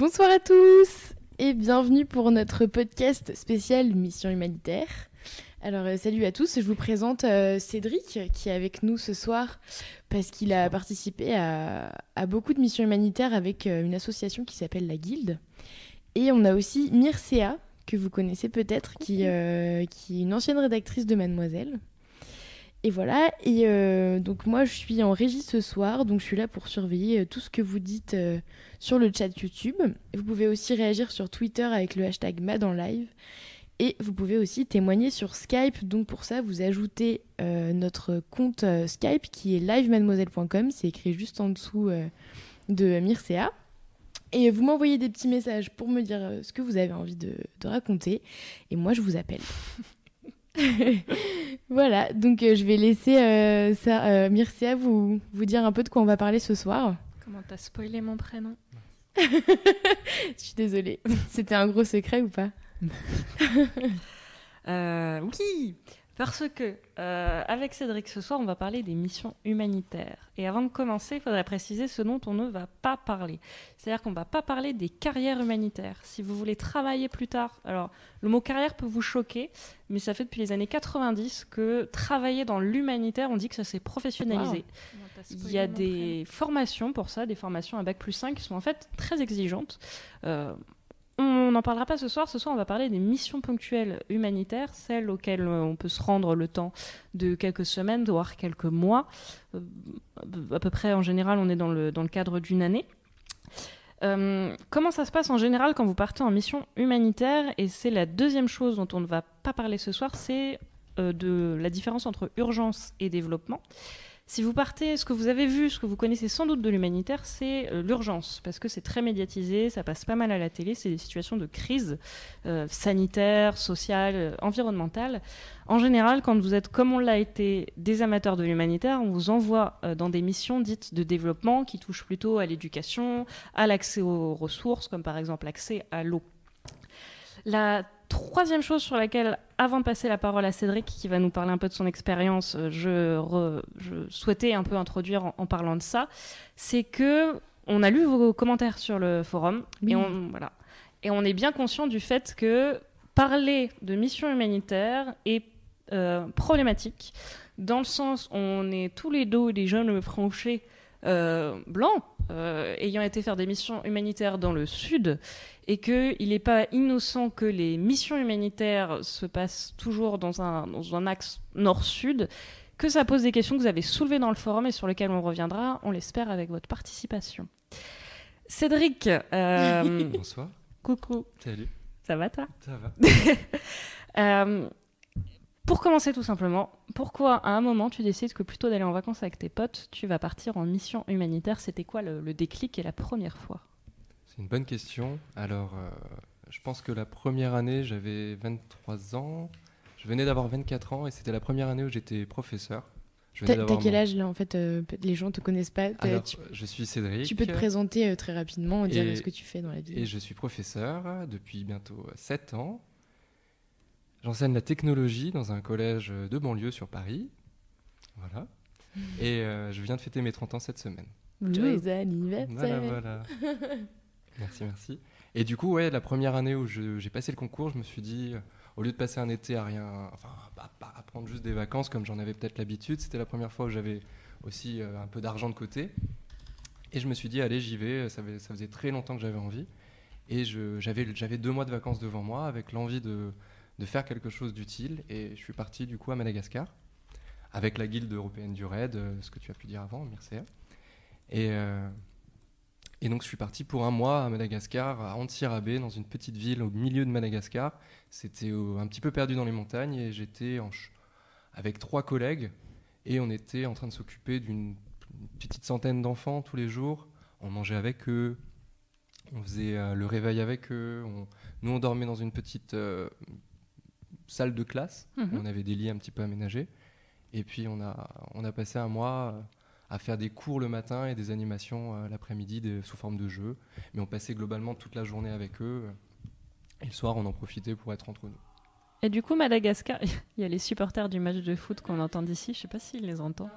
Bonsoir à tous et bienvenue pour notre podcast spécial Mission Humanitaire. Alors euh, salut à tous, je vous présente euh, Cédric qui est avec nous ce soir parce qu'il a participé à, à beaucoup de missions humanitaires avec euh, une association qui s'appelle la Guilde. Et on a aussi Mircea, que vous connaissez peut-être, qui, euh, qui est une ancienne rédactrice de Mademoiselle. Et voilà, et euh, donc moi je suis en régie ce soir, donc je suis là pour surveiller euh, tout ce que vous dites euh, sur le chat YouTube. Vous pouvez aussi réagir sur Twitter avec le hashtag MadEnLive. Et vous pouvez aussi témoigner sur Skype. Donc pour ça, vous ajoutez notre compte Skype qui est livemademoiselle.com. C'est écrit juste en dessous de Mircea. Et vous m'envoyez des petits messages pour me dire ce que vous avez envie de raconter. Et moi, je vous appelle. voilà, donc euh, je vais laisser euh, ça, euh, Mircea vous, vous dire un peu de quoi on va parler ce soir. Comment t'as spoilé mon prénom Je suis désolée. C'était un gros secret ou pas? Euh, Oui, parce que euh, avec Cédric ce soir, on va parler des missions humanitaires. Et avant de commencer, il faudrait préciser ce dont on ne va pas parler. C'est-à-dire qu'on ne va pas parler des carrières humanitaires. Si vous voulez travailler plus tard, alors le mot carrière peut vous choquer, mais ça fait depuis les années 90 que travailler dans l'humanitaire, on dit que ça s'est professionnalisé. Il y a des formations pour ça, des formations à Bac plus 5 qui sont en fait très exigeantes. Euh, on n'en parlera pas ce soir. Ce soir, on va parler des missions ponctuelles humanitaires, celles auxquelles euh, on peut se rendre le temps de quelques semaines, voire quelques mois. Euh, à peu près, en général, on est dans le, cadre d'une année. Euh, comment ça se passe en général quand vous partez en mission humanitaire? Et c'est la deuxième chose dont on ne va pas parler ce soir, c'est de la différence entre urgence et développement. Si vous partez, ce que vous avez vu, ce que vous connaissez sans doute de l'humanitaire, c'est euh, l'urgence, parce que c'est très médiatisé, ça passe pas mal à la télé, c'est des situations de crise euh, sanitaire, sociale, euh, environnementale. En général, quand vous êtes, comme on l'a été, des amateurs de l'humanitaire, on vous envoie dans des missions dites de développement qui touchent plutôt à l'éducation, à l'accès aux ressources, comme par exemple l'accès à l'eau. La troisième chose sur laquelle, avant de passer la parole à Cédric, qui va nous parler un peu de son expérience, euh, je, re- je souhaitais un peu introduire en, en parlant de ça, c'est que on a lu vos commentaires sur le forum Oui. et on voilà et on est bien conscient du fait que parler de mission humanitaire est euh, problématique dans le sens où on est tous les dos des jeunes franchés euh, blancs euh, ayant été faire des missions humanitaires dans le sud et qu'il n'est pas innocent que les missions humanitaires se passent toujours dans un, dans un axe nord-sud, que ça pose des questions que vous avez soulevées dans le forum et sur lesquelles on reviendra, on l'espère, avec votre participation. Cédric, euh, Bonsoir. coucou, Salut. ça va toi? Ça va Euh, Pour commencer tout simplement, pourquoi à un moment tu décides que plutôt d'aller en vacances avec tes potes, tu vas partir en mission humanitaire? C'était quoi le, le déclic et la première fois? C'est une bonne question. Alors, euh, je pense que la première année, j'avais 23 ans. Je venais d'avoir 24 ans et c'était la première année où j'étais professeur. T'as quel âge là en fait euh, Les gens te connaissent pas. Alors, tu, je suis Cédric. tu peux te présenter euh, très rapidement, dire Et- ce que tu fais dans la vie. Et je suis professeur depuis bientôt 7 ans. J'enseigne la technologie dans un collège de banlieue sur Paris. Voilà. Et euh, je viens de fêter mes 30 ans cette semaine. Joyeux anniversaire. Voilà, voilà. merci, merci. Et du coup, ouais, la première année où j'ai passé le concours, je me suis dit, euh, au lieu de passer un été à rien, enfin, à prendre juste des vacances comme j'en avais peut-être l'habitude, c'était la première fois où j'avais aussi euh, un peu d'argent de côté. Et je me suis dit, allez, j'y vais. Ça, faisait très longtemps que j'avais envie. Et j'avais deux mois de vacances devant moi avec l'envie de, de faire quelque chose d'utile. Et je suis parti du coup à Madagascar avec la guilde européenne du raid, euh, ce que tu as pu dire avant, Mircea. Et, euh, Et donc je suis parti pour un mois à Madagascar, à Antsirabe, dans une petite ville au milieu de Madagascar. C'était un petit peu perdu dans les montagnes et j'étais avec trois collègues et on était en train de s'occuper d'une petite centaine d'enfants tous les jours. On mangeait avec eux, on faisait euh, le réveil avec eux. nous, on dormait dans une petite euh, salle de classe. Mhm. On avait des lits un petit peu aménagés. Et puis, on a, on a passé un mois euh, à faire des cours le matin et des animations l'après-midi sous forme de jeux. Mais on passait globalement toute la journée avec eux. Et le soir, on en profitait pour être entre nous. Et du coup, Madagascar, il y a les supporters du match de foot qu'on entend d'ici. Je ne sais pas s'ils les entendent.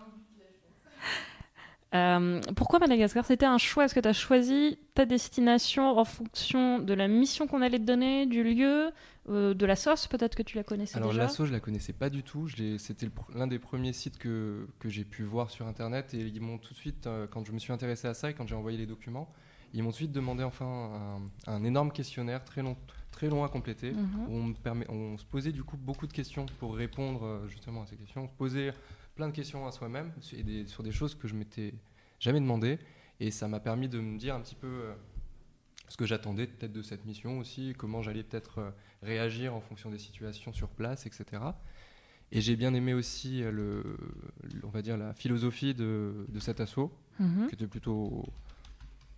Euh, pourquoi Madagascar? C'était un choix. Est-ce que tu as choisi ta destination en fonction de la mission qu'on allait te donner, du lieu, euh, de la sauce Peut-être que tu la connaissais Alors, déjà? la sauce, je la connaissais pas du tout. C'était l'un des premiers sites que, que j'ai pu voir sur Internet. Et ils m'ont tout de suite, euh, quand je me suis intéressé à ça et quand j'ai envoyé les documents, ils m'ont tout de suite demandé enfin un, énorme questionnaire très long, très long à compléter. Mhm. où on, me permet, on se posait du coup beaucoup de questions pour répondre justement à ces questions. On se posait plein de questions à soi-même sur des choses que je m'étais jamais demandé. Et ça m'a permis de me dire un petit peu euh, ce que j'attendais peut-être de cette mission aussi, comment j'allais peut-être euh, réagir en fonction des situations sur place, etc. Et j'ai bien aimé aussi euh, le, on va dire la philosophie de, de cet assaut, mhm. qui était plutôt,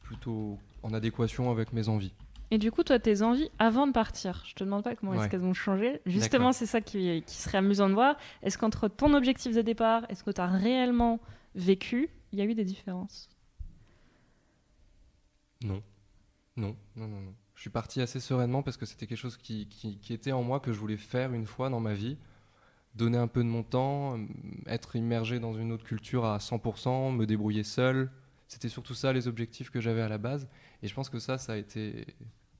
plutôt en adéquation avec mes envies. Et du coup, toi, tes envies avant de partir, je te demande pas comment est-ce qu'elles ont changé. Justement, c'est ça qui, qui, serait amusant de voir. Est-ce qu'entre ton objectif de départ, est-ce que tu as réellement vécu, il y a eu des différences? Non. Non, non, non, non. Je suis parti assez sereinement parce que c'était quelque chose qui, qui, était en moi que je voulais faire une fois dans ma vie. Donner un peu de mon temps, être immergé dans une autre culture à 100%, me débrouiller seul. C'était surtout ça les objectifs que j'avais à la base. Et je pense que ça, ça a été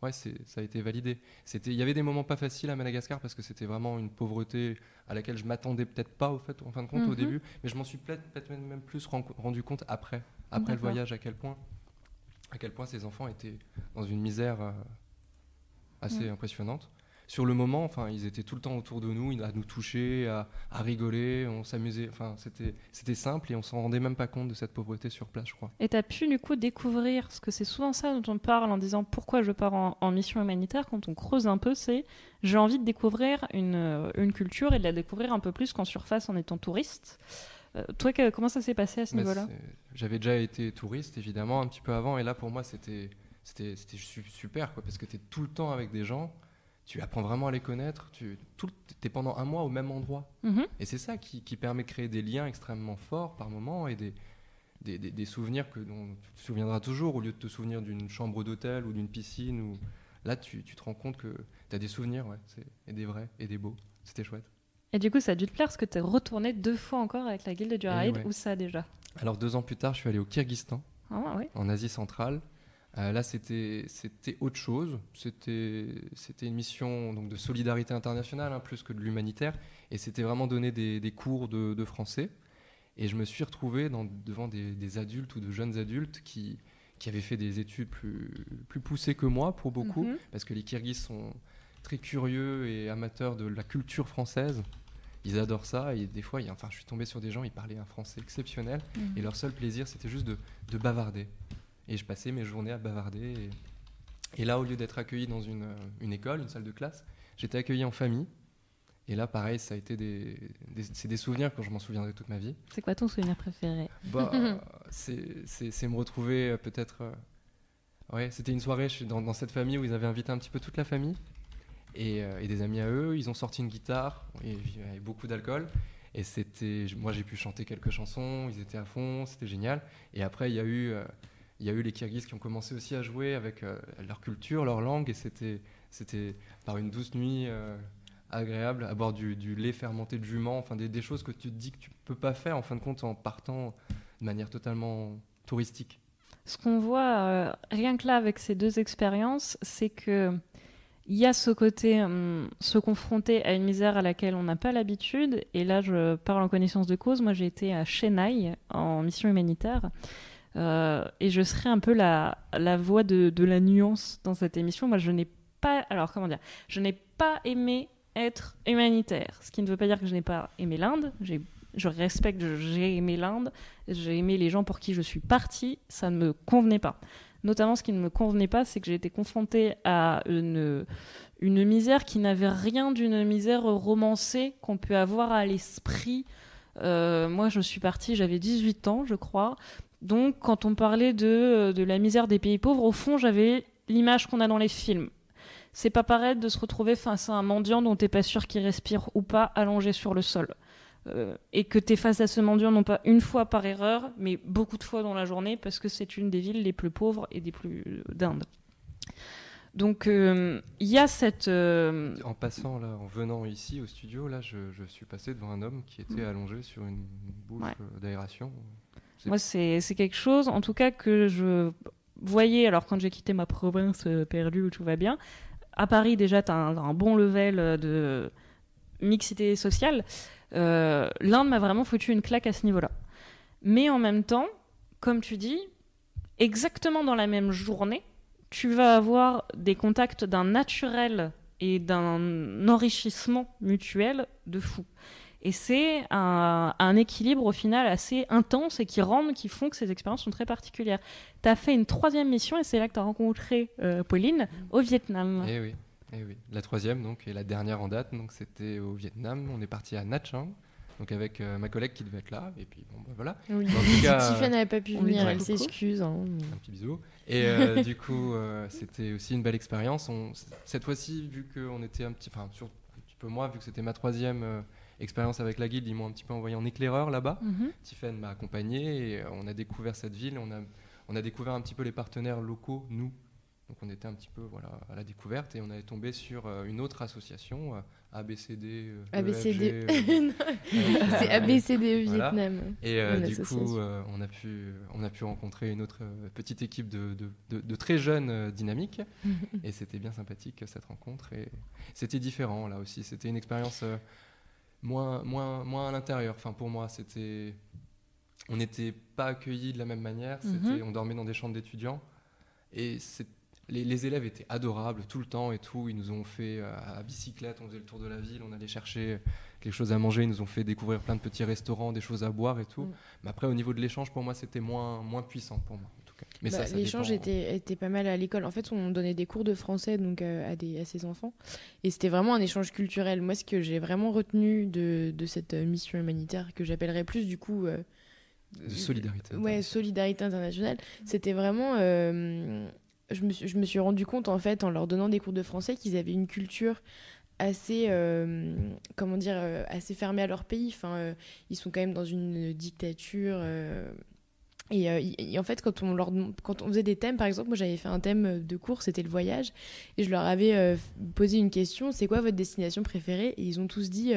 ouais, ça a été validé. C'était, il y avait des moments pas faciles à Madagascar parce que c'était vraiment une pauvreté à laquelle je m'attendais peut-être pas au fait, en fin de compte au mhm. début, mais je m'en suis peut-être même plus rendu compte après, après le voyage à quel point, à quel point ces enfants étaient dans une misère euh, assez impressionnante sur le moment, enfin, ils étaient tout le temps autour de nous, à nous toucher, à, rigoler, on s'amusait. Enfin, c'était, simple et on s'en rendait même pas compte de cette pauvreté sur place, je crois. Et tu as pu du coup découvrir, parce que c'est souvent ça dont on parle en disant pourquoi je pars en, mission humanitaire, quand on creuse un peu, c'est j'ai envie de découvrir une, euh, une, culture et de la découvrir un peu plus qu'en surface en étant touriste. Euh, toi, comment ça s'est passé à ce niveau-là? J'avais déjà été touriste, évidemment, un petit peu avant, et là pour moi c'était, c'était, c'était super, quoi, parce que tu es tout le temps avec des gens tu apprends vraiment à les connaître, tu es pendant un mois au même endroit. Mhm. Et c'est ça qui, permet de créer des liens extrêmement forts par moment et des, des, souvenirs que, dont tu te souviendras toujours au lieu de te souvenir d'une chambre d'hôtel ou d'une piscine. Ou... Là, tu, te rends compte que tu as des souvenirs, ouais, et des vrais et des beaux. C'était chouette. Et du coup, ça a dû te plaire parce que tu es retourné deux fois encore avec la Guilde du Raid. Où ça déjà? Alors, deux ans plus tard, je suis allé au Kyrgyzstan, ah, en Asie centrale. Euh, là, c'était autre chose. C'était une mission donc, de solidarité internationale, hein, plus que de l'humanitaire. Et c'était vraiment donner des, cours de, français. Et je me suis retrouvé dans, devant des, adultes ou de jeunes adultes qui, qui avaient fait des études plus, plus poussées que moi, pour beaucoup, mhm. parce que les Kirghizes sont très curieux et amateurs de la culture française. Ils adorent ça et des fois, enfin, je suis tombé sur des gens, ils parlaient un français exceptionnel mhm. et leur seul plaisir, c'était juste de, de bavarder. Et je passais mes journées à bavarder. Et, là, au lieu d'être accueilli dans une, une, école, une salle de classe, j'étais accueilli en famille. Et là, pareil, ça a été des, c'est des souvenirs quand je m'en souviendrai toute ma vie. C'est quoi ton souvenir préféré? Bah, c'est, me retrouver euh, peut-être. Euh, ouais, c'était une soirée dans, dans, cette famille où ils avaient invité un petit peu toute la famille et, euh, et des amis à eux. Ils ont sorti une guitare et avait beaucoup d'alcool. Et c'était, moi, j'ai pu chanter quelques chansons. Ils étaient à fond, c'était génial. Et après, il y a eu il y a eu les Kirghizes qui ont commencé aussi à jouer avec euh, leur culture, leur langue, et c'était, par une douce nuit euh, agréable à boire du, lait fermenté de jument, enfin des, choses que tu te dis que tu peux pas faire en fin de compte en partant de manière totalement touristique. Ce qu'on voit euh, rien que là avec ces deux expériences, c'est que il y a ce côté hum, se confronter à une misère à laquelle on n'a pas l'habitude. Et là, je parle en connaissance de cause. Moi, j'ai été à Chennai en mission humanitaire. Euh, et je serai un peu la, voix de, la nuance dans cette émission. Moi, je n'ai pas. Alors, comment dire Je n'ai pas aimé être humanitaire. Ce qui ne veut pas dire que je n'ai pas aimé l'Inde. Je respecte, j'ai aimé l'Inde. J'ai aimé les gens pour qui je suis partie. Ça ne me convenait pas. Notamment, ce qui ne me convenait pas, c'est que j'ai été confrontée à une, une misère qui n'avait rien d'une misère romancée qu'on peut avoir à l'esprit. Euh, moi, je suis partie, j'avais 18 ans, je crois. Donc, quand on parlait de, de la misère des pays pauvres, au fond, j'avais l'image qu'on a dans les films. C'est pas pareil de se retrouver face à un mendiant dont t'es pas sûr qu'il respire ou pas allongé sur le sol. Euh, et que tu es face à ce mendiant non pas une fois par erreur, mais beaucoup de fois dans la journée, parce que c'est une des villes les plus pauvres et des plus euh, d'Inde. Donc euh, il y a cette... En passant, là, en venant ici au studio, là, je, suis passé devant un homme qui était mm. allongé sur une bouche d'aération. Moi, c'est quelque chose, en tout cas, que je voyais, alors quand j'ai quitté ma province perdue où tout va bien, à Paris déjà, tu as un, bon level de mixité sociale. Euh, L'Inde m'a vraiment foutu une claque à ce niveau-là. Mais en même temps, comme tu dis, exactement dans la même journée, tu vas avoir des contacts d'un naturel et d'un enrichissement mutuel de fou. Et c'est un, équilibre au final assez intense et qui rend, qui font que ces expériences sont très particulières. Tu as fait une troisième mission et c'est là que tu as rencontré euh, Pauline au Vietnam. Eh oui. Eh oui, la troisième donc et la dernière en date, donc c'était au Vietnam. On est parti à Nha Trang, donc avec euh, ma collègue qui devait être là. Et puis bon, bah, voilà. Oui. Tiffany n'avait pas pu venir, elle s'excuse. Hein. Un petit bisou. Et euh, du coup, euh, c'était aussi une belle expérience. cette fois-ci, vu qu'on était un petit, enfin sur un petit peu moi, vu que c'était ma troisième expérience avec la guilde, ils m'ont un petit peu envoyé en éclaireur là-bas. Mm Tiffany m'a accompagné et on a découvert cette ville. On a on a découvert un petit peu les partenaires locaux, nous, donc on était un petit peu voilà, à la découverte et on avait tombé sur euh, une autre association, ABCD. Euh, ABCD. E c'est ABCD Vietnam. Et euh, du coup, on, a pu, on a pu rencontrer une autre petite équipe de, de, de, très jeunes dynamiques. et c'était bien sympathique cette rencontre. Et c'était différent là aussi. C'était une expérience moins, moins, moins à l'intérieur. Enfin, pour moi, c'était. On n'était pas accueillis de la même manière. Mhm. On dormait dans des chambres d'étudiants. Et les, élèves étaient adorables tout le temps et tout. Ils nous ont fait euh, à bicyclette, on faisait le tour de la ville, on allait chercher quelque chose à manger. Ils nous ont fait découvrir plein de petits restaurants, des choses à boire et tout. Mm. Mais après, au niveau de l'échange, pour moi, c'était moins, moins puissant pour moi. En tout cas. Mais bah, l'échange était, était, pas mal à l'école. En fait, on donnait des cours de français donc euh, à, des, à ses enfants, et c'était vraiment un échange culturel. Moi, ce que j'ai vraiment retenu de, de, cette euh, mission humanitaire, que j'appellerais plus du coup solidarité. Ouais, solidarité internationale. C'était vraiment je me, suis, je me suis rendu compte, en fait, en leur donnant des cours de français, qu'ils avaient une culture assez euh, comment dire euh, assez fermée à leur pays enfin euh, ils sont quand même dans une dictature et, en fait quand on leur quand on faisait des thèmes par exemple moi j'avais fait un thème de cours c'était le voyage. Et je leur avais posé une question c'est quoi votre destination préférée? Et ils ont tous dit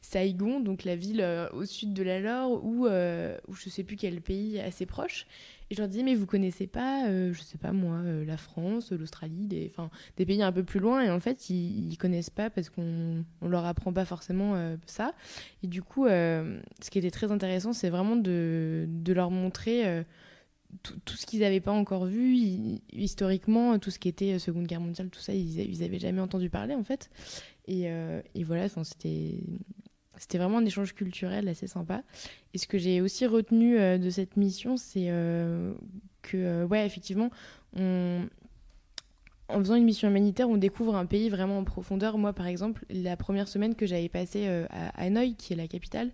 Saigon donc la ville au sud de la Laure ou ou je sais plus quel pays assez proche et je leur disais, mais vous connaissez pas, euh, je sais pas moi, euh, la France, l'Australie, des, pays un peu plus loin. Et en fait, ils, ils connaissent pas parce qu'on on leur apprend pas forcément euh, ça. Et du coup, ce qui était très intéressant, c'est vraiment de, leur montrer tout, ce qu'ils n'avaient pas encore vu, historiquement, tout ce qui était Seconde Guerre mondiale, tout ça, ils, ils avaient jamais entendu parler en fait. Et voilà, c'était c'était vraiment un échange culturel assez sympa. Et ce que j'ai aussi retenu euh, de cette mission, c'est euh, que, euh, ouais, effectivement, en faisant une mission humanitaire, on découvre un pays vraiment en profondeur. Moi, par exemple, la première semaine que j'avais passée à Hanoï, qui est la capitale,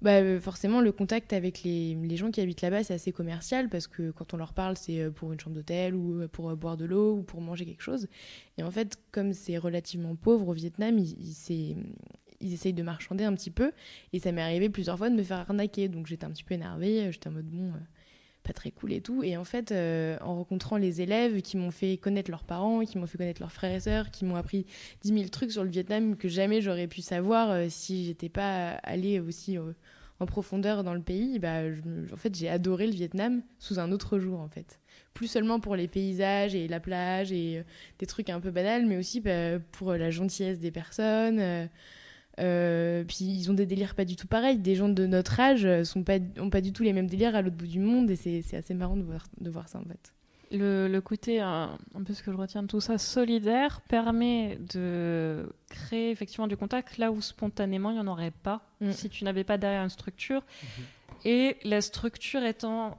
bah, forcément, le contact avec les, les gens qui habitent là-bas, c'est assez commercial parce que quand on leur parle, c'est pour une chambre d'hôtel ou pour boire de l'eau ou pour manger quelque chose. Et en fait, comme c'est relativement pauvre au Vietnam, il, ils essayent de marchander un petit peu. Et ça m'est arrivé plusieurs fois de me faire arnaquer. Donc j'étais un petit peu énervée. J'étais en mode bon, euh, pas très cool et tout. Et en fait, euh, en rencontrant les élèves qui m'ont fait connaître leurs parents, qui m'ont fait connaître leurs frères et sœurs, qui m'ont appris 10 000 trucs sur le Vietnam que jamais j'aurais pu savoir euh, si j'étais pas allée aussi en profondeur dans le pays, bah, en fait, j'ai adoré le Vietnam sous un autre jour, en fait. Plus seulement pour les paysages et la plage et des trucs un peu banals, mais aussi bah, pour la gentillesse des personnes. Euh, puis ils ont des délires pas du tout pareils. Des gens de notre âge sont pas, ont pas du tout les mêmes délires à l'autre bout du monde et c'est assez marrant de voir, de voir ça en fait. Le, côté, un, peu ce que je retiens de tout ça, solidaire, permet de créer effectivement du contact là où spontanément il n'y en aurait pas mm. si tu n'avais pas derrière une structure. Mm-hmm. Et la structure étant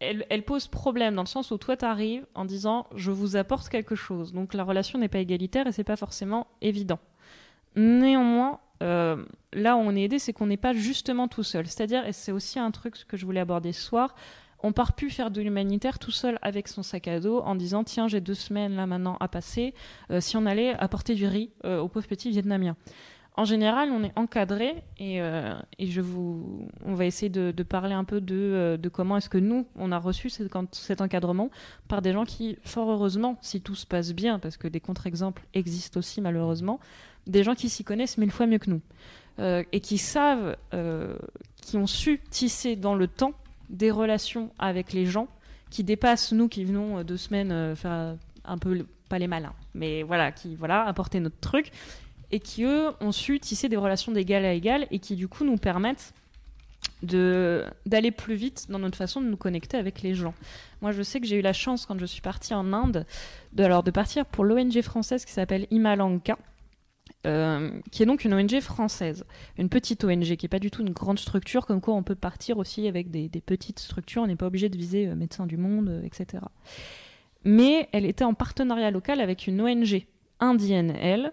elle, elle pose problème dans le sens où toi t'arrives en disant je vous apporte quelque chose. Donc la relation n'est pas égalitaire et c'est pas forcément évident. Néanmoins, euh, là où on est aidé, c'est qu'on n'est pas justement tout seul. C'est-à-dire, et c'est aussi un truc que je voulais aborder ce soir, on part plus faire de l'humanitaire tout seul avec son sac à dos en disant tiens j'ai deux semaines là maintenant à passer euh, si on allait apporter du riz euh, aux pauvres petits vietnamiens en général on est encadré et, euh, je vous on va essayer de, parler un peu de, comment est-ce que nous on a reçu cet encadrement par des gens qui fort heureusement si tout se passe bien parce que des contre-exemples existent aussi malheureusement des gens qui s'y connaissent mille fois mieux que nous euh, et qui savent euh, qui ont su tisser dans le temps des relations avec les gens qui dépassent nous qui venons euh, deux semaines faire un peu pas les malins mais voilà qui voilà apporter notre truc et qui eux ont su tisser des relations d'égal à égal et qui du coup nous permettent d'aller plus vite dans notre façon de nous connecter avec les gens. Moi, je sais que j'ai eu la chance quand je suis partie en Inde de alors de partir pour l'ONG française qui s'appelle Himalanka. Euh, qui est donc une ONG française, une petite ONG qui n'est pas du tout une grande structure, comme quoi on peut partir aussi avec des, petites structures, on n'est pas obligé de viser euh, Médecins du Monde, euh, etc. Mais elle était en partenariat local avec une ONG indienne, elle,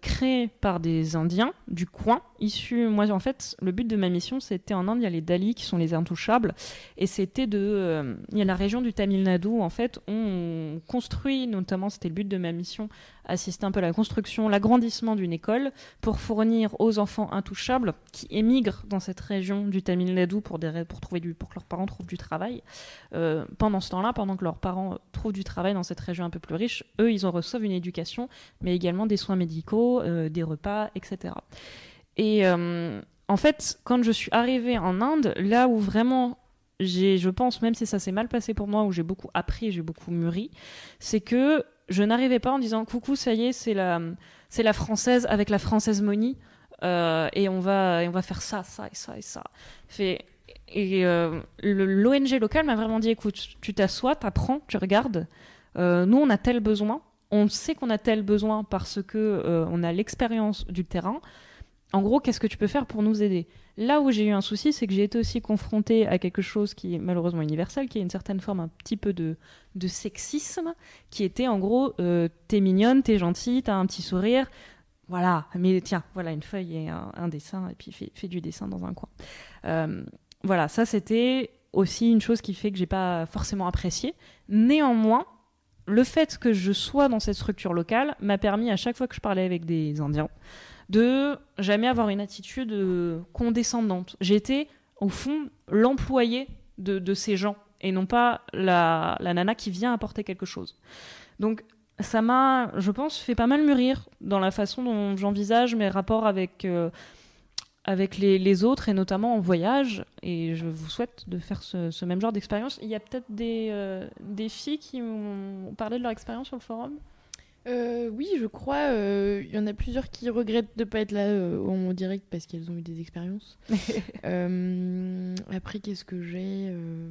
créée par des Indiens du coin, issus. Moi, en fait, le but de ma mission, c'était en Inde, il y a les Dalis qui sont les intouchables, et c'était de. il y a la région du Tamil Nadu, en fait, on construit, notamment, c'était le but de ma mission, assister un peu à la construction, l'agrandissement d'une école pour fournir aux enfants intouchables qui émigrent dans cette région du Tamil Nadu pour, trouver du, pour que leurs parents trouvent du travail. Euh, pendant ce temps-là, pendant que leurs parents trouvent du travail dans cette région un peu plus riche, eux, ils en reçoivent une éducation, mais également des soins médicaux, euh, des repas, etc. Et euh, en fait, quand je suis arrivée en Inde, là où vraiment j'ai, je pense, même si ça s'est mal passé pour moi, où j'ai beaucoup appris, j'ai beaucoup mûri, c'est que je n'arrivais pas en disant coucou, ça y est, c'est la, c'est la française avec la française Moni, euh, et on va, on va faire ça, ça et ça et ça. Fait, et euh, l'ONG locale m'a vraiment dit écoute, tu t'assois, t'apprends, tu regardes. Euh, nous, on a tel besoin. On sait qu'on a tel besoin parce que on a l'expérience du terrain. En gros, qu'est-ce que tu peux faire pour nous aider? Là où j'ai eu un souci, c'est que j'ai été aussi confrontée à quelque chose qui est malheureusement universel, qui est une certaine forme un petit peu de, sexisme, qui était en gros, euh, t'es mignonne, t'es gentille, t'as un petit sourire, voilà, mais tiens, voilà une feuille et un, dessin, et puis fais, fais du dessin dans un coin. Euh, voilà, ça c'était aussi une chose qui fait que j'ai pas forcément apprécié. Néanmoins, le fait que je sois dans cette structure locale m'a permis à chaque fois que je parlais avec des Indiens de jamais avoir une attitude euh, condescendante. J'étais au fond l'employé de, ces gens et non pas la, nana qui vient apporter quelque chose. Donc ça m'a, je pense, fait pas mal mûrir dans la façon dont j'envisage mes rapports avec, euh, avec les, autres et notamment en voyage. Et je vous souhaite de faire ce, ce même genre d'expérience. Il y a peut-être des, euh, des filles qui ont parlé de leur expérience sur le forum? Euh, oui, je crois. euh, Il y en a plusieurs qui regrettent de ne pas être là euh, en direct parce qu'elles ont eu des expériences. Euh, après, qu'est-ce que j'ai euh,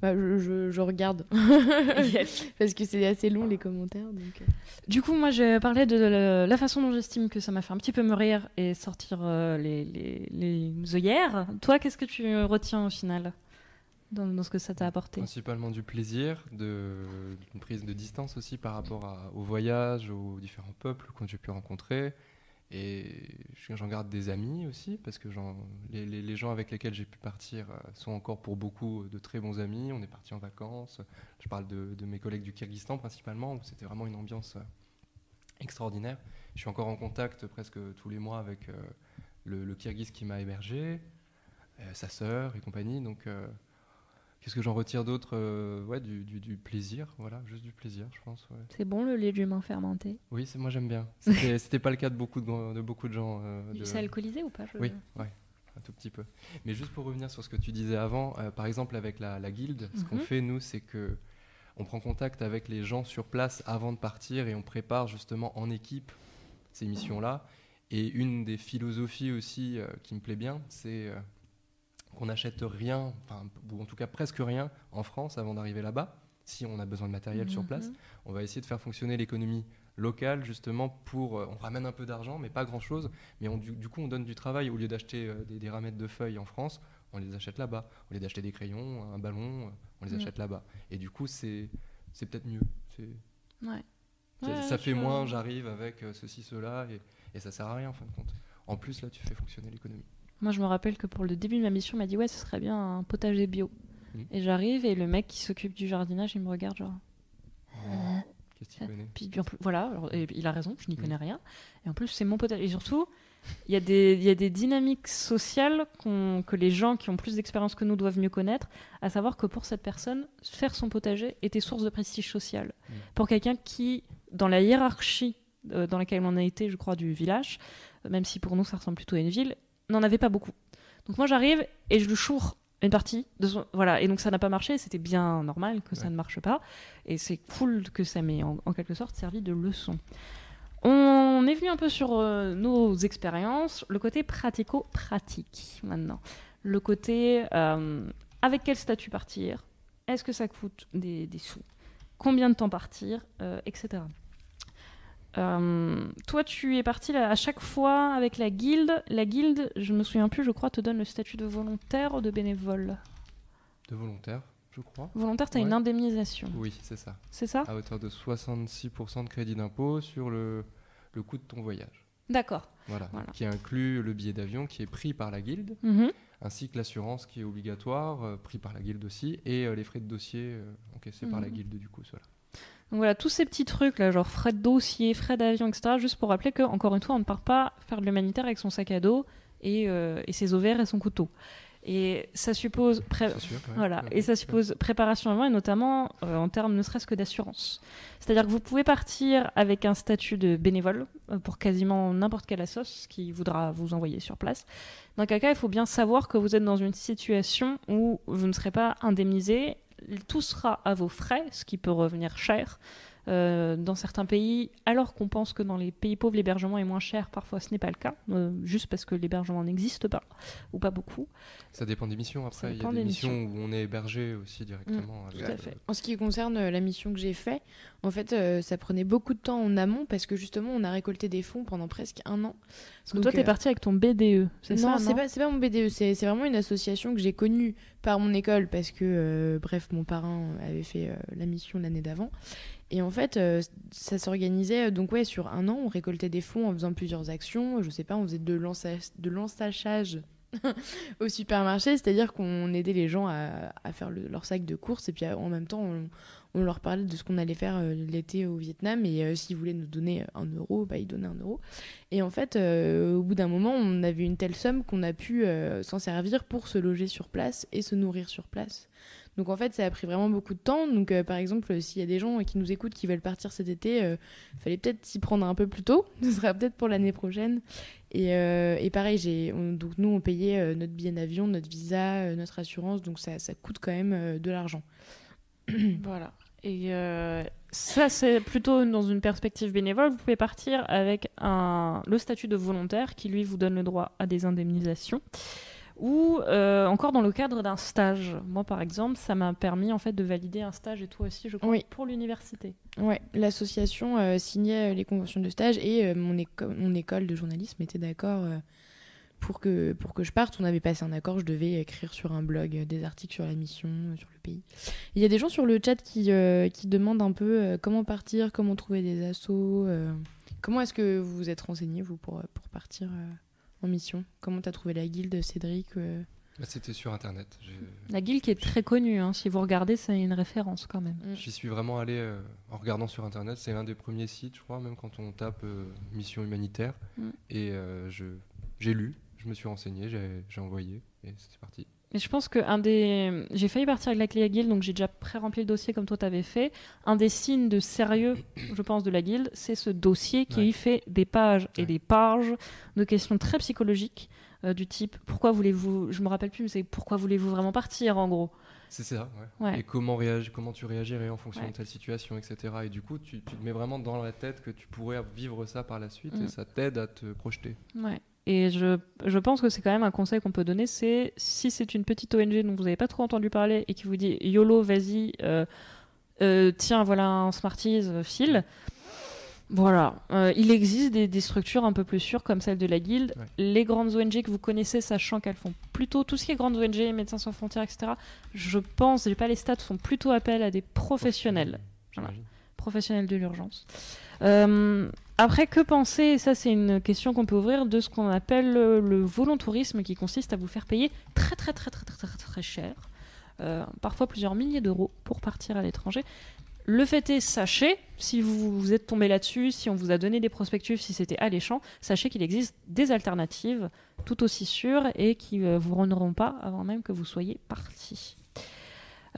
bah, je, je- je regarde. parce que c'est assez long les commentaires. Donc... euh. Du coup, moi, je parlais de la, la façon dont j'estime que ça m'a fait un petit peu mûrir et sortir euh, les, les, les œillères. Toi, qu'est-ce que tu retiens au final? Dans, dans ce que ça t'a apporté Principalement du plaisir, de, une prise de distance aussi par rapport à- au voyage, aux différents peuples que j'ai pu rencontrer. Et je- j'en garde des amis aussi, parce que les, les- les gens avec lesquels j'ai pu partir euh, sont encore pour beaucoup de très bons amis. On est partis en vacances. Je parle de, de mes collègues du Kyrgyzstan principalement, où c'était vraiment une ambiance euh, extraordinaire. Je suis encore en contact presque tous les mois avec euh, le, le Kyrgyz qui m'a hébergé, euh, sa sœur et compagnie. Donc. Qu'est-ce que j'en retire d'autre Euh, Ouais, du, du- du plaisir, voilà, juste du plaisir, je pense. ouais. C'est bon le lait d'humain fermenté? Oui, c'est- moi j'aime bien. C'était c'était pas le cas de beaucoup de, de beaucoup de gens. euh, de- C'est alcoolisé ou pas je- Oui, ouais, un tout petit peu. Mais juste pour revenir sur ce que tu disais avant, euh, par exemple avec la, la guilde, ce qu'on Mhm. fait nous, c'est que on prend contact avec les gens sur place avant de partir et on prépare justement en équipe ces missions-là. Et une des philosophies aussi euh, qui me plaît bien, c'est qu'on n'achète rien, ou en tout cas presque rien en France avant d'arriver là-bas. Si on a besoin de matériel sur place, Mhm. on va essayer de faire fonctionner l'économie locale justement pour. euh, on ramène un peu d'argent, mais pas grand-chose. Mais on- du, du coup, on donne du travail au lieu d'acheter euh, des, des ramettes de feuilles en France. on les achète là-bas. Au lieu d'acheter des crayons, un ballon, on les achète là-bas. Et du coup, c'est c'est peut-être mieux. Ouais. ça- Ouais, ça fait moins, j'arrive avec euh, ceci, cela, et, et ça sert à rien en fin de compte. En plus, là, tu fais fonctionner l'économie. Moi, je me rappelle que pour le début de ma mission, on m'a dit ouais, ce serait bien un potager bio. Mhm. Et j'arrive et le mec qui s'occupe du jardinage, il me regarde genre. Qu'est-ce qu'il connaît Puis en plus, voilà, alors, et il a raison, je n'y Mhm. connais rien. Et en plus, c'est mon potager. Et surtout, il y, a des- il y a des dynamiques sociales que les gens qui ont plus d'expérience que nous doivent mieux connaître, à savoir que pour cette personne, faire son potager était source de prestige social. Mhm. Pour quelqu'un qui, dans la hiérarchie euh, dans laquelle on a été, je crois, du village, euh, même si pour nous ça ressemble plutôt à une ville, n'en avait pas beaucoup. Donc moi j'arrive et je lui choure une partie de son... Voilà, et donc ça n'a pas marché, c'était bien normal que ça ne marche pas, et c'est cool que ça m'ait en, en quelque sorte servi de leçon. On est venu un peu sur euh, nos expériences, le côté pratico-pratique maintenant. Le côté euh, avec quel statut partir, est-ce que ça coûte des, des sous, combien de temps partir, euh, etc. Euh, toi, tu es parti à chaque fois avec la guilde. La guilde, je me souviens plus, je crois, te donne le statut de volontaire ou de bénévole. De volontaire, je crois. Volontaire, tu as une indemnisation. Oui, c'est ça. C'est ça À hauteur de 66% de crédit d'impôt sur le, le coût de ton voyage. D'accord. Voilà. Voilà. Qui inclut le billet d'avion qui est pris par la guilde, Mhm. ainsi que l'assurance qui est obligatoire, euh, pris par la guilde aussi, et euh, les frais de dossier encaissés par la Mhm. guilde du coup. Cela. Donc voilà, tous ces petits trucs là, genre frais de dossier, frais d'avion, etc. Juste pour rappeler que, encore une fois, on ne part pas faire de l'humanitaire avec son sac à dos et, euh, et ses ovaires et son couteau. Et ça suppose. pré- C'est sûr. ouais. Voilà, Ouais. et ça suppose préparation avant et notamment euh, en termes ne serait-ce que d'assurance. C'est-à-dire que vous pouvez partir avec un statut de bénévole euh, pour quasiment n'importe quelle assoce qui voudra vous envoyer sur place. Dans quel cas, il faut bien savoir que vous êtes dans une situation où vous ne serez pas indemnisé. Tout sera à vos frais, ce qui peut revenir cher. Euh, dans certains pays, alors qu'on pense que dans les pays pauvres, l'hébergement est moins cher, parfois ce n'est pas le cas, euh, juste parce que l'hébergement n'existe pas, ou pas beaucoup. Ça dépend des missions. Ça Après, il y dépend a des des missions où on est hébergé aussi directement. avec, tout à fait. En ce qui concerne euh, la mission que j'ai faite, en fait, euh, ça prenait beaucoup de temps en amont parce que justement, on a récolté des fonds pendant presque un an. Parce que Donc, toi, t'es euh, parti avec ton BDE, c'est ça non, c'est pas, pas mon BDE, c'est c'est vraiment une association que j'ai connue par mon école parce que, euh, bref, mon parrain avait fait euh, la mission l'année d'avant. Et en fait, euh, ça s'organisait, euh, donc ouais, sur un an, on récoltait des fonds en faisant plusieurs actions. Je sais pas, on faisait de l'ensa- de l'ensachage au supermarché, c'est-à-dire qu'on aidait les gens à, faire le- leur sac de courses et puis euh, en même temps, on, leur parlait de ce qu'on allait faire l'été au Vietnam et euh, s'ils voulaient nous donner un euro, bah, ils donnaient un euro. Et en fait, au bout d'un moment, on avait une telle somme qu'on a pu s'en servir pour se loger sur place et se nourrir sur place. Donc en fait, ça a pris vraiment beaucoup de temps. Donc euh, par exemple, s'il y a des gens qui nous écoutent qui veulent partir cet été, euh, fallait peut-être s'y prendre un peu plus tôt. Ce sera peut-être pour l'année prochaine. Et, euh, pareil, j'ai on- donc nous on payait euh, notre billet d'avion, notre visa, euh, notre assurance, donc ça, ça coûte quand même euh, de l'argent. Voilà. Et euh, ça, c'est plutôt dans une perspective bénévole. Vous pouvez partir avec le statut de volontaire qui, lui, vous donne le droit à des indemnisations. Ou euh, encore dans le cadre d'un stage. Moi, par exemple, ça m'a permis en fait de valider un stage, et toi aussi, je crois, Oui. pour l'université. Ouais, l'association euh, signait euh, les conventions de stage et euh, mon, éco- mon école de journalisme était d'accord pour, que, pour que je parte. On avait passé un accord, je devais écrire sur un blog des articles sur la mission, sur le pays. Il y a des gens sur le chat qui, qui demandent un peu comment partir, comment trouver des assos. comment est-ce que vous vous êtes renseigné, vous, pour, pour partir en mission Comment t'as trouvé la guilde, Cédric euh bah, C'était sur internet. La guilde qui est très connue, hein. si vous regardez, c'est une référence quand même. J'y suis vraiment allé euh, en regardant sur internet. C'est l'un des premiers sites, je crois, même quand on tape euh, mission humanitaire. Mm. Et euh, je- j'ai lu, je me suis renseigné, j'ai j'ai envoyé et c'est parti. Et je pense que un des. J'ai failli partir avec la clé à guilde, donc j'ai déjà pré-rempli le dossier comme toi t'avais fait. Un des signes de sérieux, je pense, de la guilde, c'est ce dossier qui Ouais. fait des pages et Ouais. des pages de questions très psychologiques, euh, du type pourquoi voulez-vous. Je me rappelle plus, mais c'est pourquoi voulez-vous vraiment partir en gros? C'est ça, ouais. Ouais. Et comment, réagir, comment tu réagirais en fonction de telle situation, etc. Et du coup, tu, tu te mets vraiment dans la tête que tu pourrais vivre ça par la suite Mm. et ça t'aide à te projeter. Ouais. Et je, je pense que c'est quand même un conseil qu'on peut donner, c'est si c'est une petite ONG dont vous n'avez pas trop entendu parler et qui vous dit YOLO, vas-y, euh, euh, tiens, voilà un Smarties, euh, file. Voilà, Euh, il existe des, des structures un peu plus sûres comme celle de la Guilde. Ouais. Les grandes ONG que vous connaissez, sachant qu'elles font plutôt tout ce qui est grandes ONG, Médecins sans frontières, etc. Je pense, j'ai pas les stats, font plutôt appel à des professionnels, j'imagine. professionnels de l'urgence. Euh, après, que penser, et ça c'est une question qu'on peut ouvrir, de ce qu'on appelle le, volontourisme qui consiste à vous faire payer très très très très très très, très, cher, euh, parfois plusieurs milliers d'euros pour partir à l'étranger. Le fait est, sachez, si vous, vous êtes tombé là-dessus, si on vous a donné des prospectus, si c'était alléchant, sachez qu'il existe des alternatives tout aussi sûres et qui ne vous rendront pas avant même que vous soyez parti.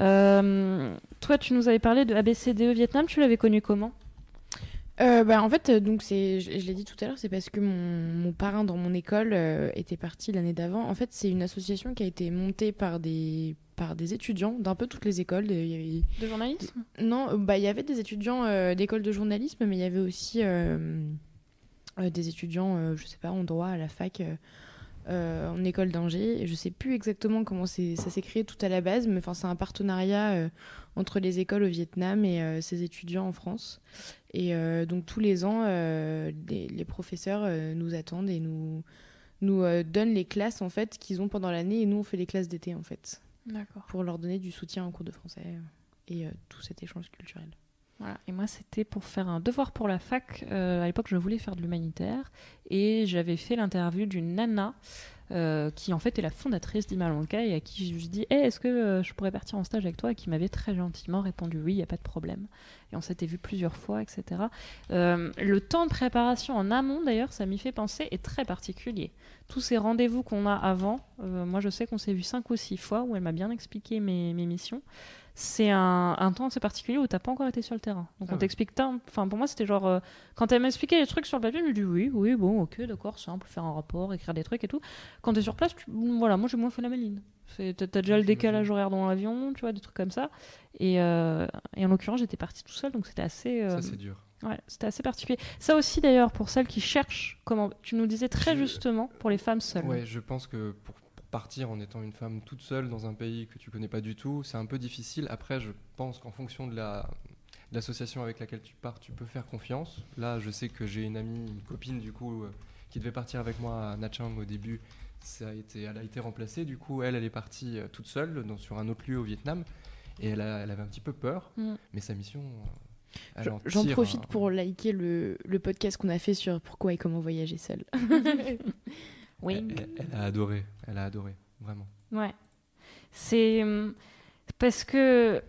Euh, toi, tu nous avais parlé de ABCDE Vietnam, tu l'avais connu comment? Euh, bah, en fait, euh, donc c'est, je, je l'ai dit tout à l'heure, c'est parce que mon, mon parrain dans mon école euh, était parti l'année d'avant. En fait, c'est une association qui a été montée par des, par des étudiants d'un peu toutes les écoles. Il y avait- De journalisme Non, euh, bah il y avait des étudiants euh, d'école de journalisme, mais il y avait aussi des étudiants, je sais pas, en droit à la fac, euh, en école d'ingé. Je sais plus exactement comment ça s'est créé tout à la base, mais enfin c'est un partenariat euh, entre les écoles au Vietnam et euh, ces étudiants en France. Et donc tous les ans, les, les professeurs nous attendent et nous nous donnent les classes en fait qu'ils ont pendant l'année et nous on fait les classes d'été en fait pour leur donner du soutien en cours de français et tout cet échange culturel. Et moi, c'était pour faire un devoir pour la fac. Euh, à l'époque, je voulais faire de l'humanitaire. Et j'avais fait l'interview d'une nana euh, qui, en fait, est la fondatrice d'Imalanka et à qui je ai dit Eh, Est-ce que euh, je pourrais partir en stage avec toi? Et qui m'avait très gentiment répondu Oui, il n'y a pas de problème. Et on s'était vu plusieurs fois, etc. Le temps de préparation en amont, d'ailleurs, ça m'y fait penser, est très particulier. Tous ces rendez-vous qu'on a avant, moi, je sais qu'on s'est vu cinq ou six fois où elle m'a bien expliqué mes missions c'est un, un temps assez particulier où t'as pas encore été sur le terrain. Donc Ah on ouais. t'explique tant. Enfin pour moi c'était genre euh, quand elle m'expliquait les trucs sur le papier, je me dis oui, oui, bon, ok, d'accord, simple, faire un rapport, écrire des trucs et tout. Quand t'es sur place, tu- voilà, moi j'ai moins fait la maline. T'as déjà le décalage horaire dans l'avion, tu vois, des trucs comme ça. Et, euh, et en l'occurrence j'étais partie tout seul, donc c'était assez. euh, Ça, c'est dur. Ouais, c'était assez particulier. Ça aussi d'ailleurs pour celles qui cherchent comment. Tu nous disais très Je- justement pour les femmes seules. Ouais, je pense que pour partir en étant une femme toute seule dans un pays que tu connais pas du tout, c'est un peu difficile. Après, je pense qu'en fonction de la de l'association avec laquelle tu pars, tu peux faire confiance. Là, je sais que j'ai une amie, une copine du coup, euh, qui devait partir avec moi à Nha Trang au début. Ça a été, elle a été remplacée. Du coup, elle, elle est partie euh, toute seule dans- sur un autre lieu au Vietnam. Et elle, a- elle avait un petit peu peur, Mm. mais sa mission. euh, J'en profite un- pour liker le, le podcast qu'on a fait sur pourquoi et comment voyager seul. Oui. Elle, elle- elle a adoré, elle a adoré, vraiment. Ouais. C'est hum, parce que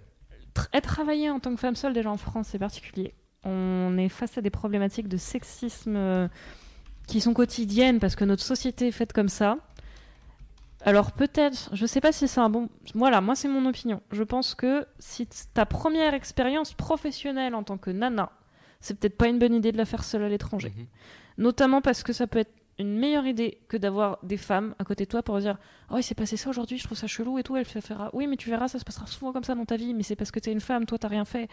tr- être travaillé en tant que femme seule déjà en France, c'est particulier. On est face à des problématiques de sexisme euh, qui sont quotidiennes parce que notre société est faite comme ça. Alors peut-être, je sais pas si c'est un bon. Voilà, moi c'est mon opinion. Je pense que si ta première expérience professionnelle en tant que nana, c'est peut-être pas une bonne idée de la faire seule à l'étranger. Mhm. Notamment parce que ça peut être une meilleure idée que d'avoir des femmes à côté de toi pour dire Oh, il s'est passé ça aujourd'hui, je trouve ça chelou et tout. Elle fera Oui, mais tu verras, ça se passera souvent comme ça dans ta vie, mais c'est parce que t'es une femme, toi t'as rien fait.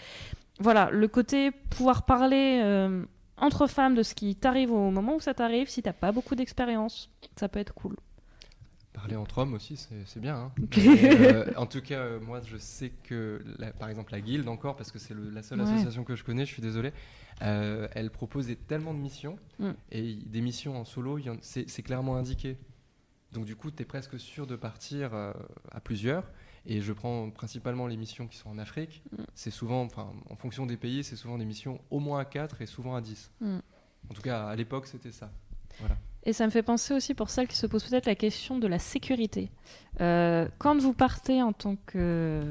Voilà, le côté pouvoir parler euh, entre femmes de ce qui t'arrive au moment où ça t'arrive, si t'as pas beaucoup d'expérience, ça peut être cool. Parler entre hommes aussi, c'est bien. hein. Euh, en tout cas, euh, moi, je sais que, la- par exemple, la Guilde, encore, parce que c'est la seule Ouais. association que je connais, je suis désolé, euh, elle propose des- tellement de missions, Mm. et des missions en solo, c'est clairement indiqué. Donc, du coup, tu es presque sûr de partir à plusieurs. Et je prends principalement les missions qui sont en Afrique. Mm. C'est souvent, enfin, en fonction des pays, c'est souvent des missions au moins à 4 et souvent à 10. Mm. En tout cas, à l'époque, c'était ça. Voilà. Et ça me fait penser aussi pour celles qui se posent peut-être la question de la sécurité. Euh, quand vous partez en tant qu'amateur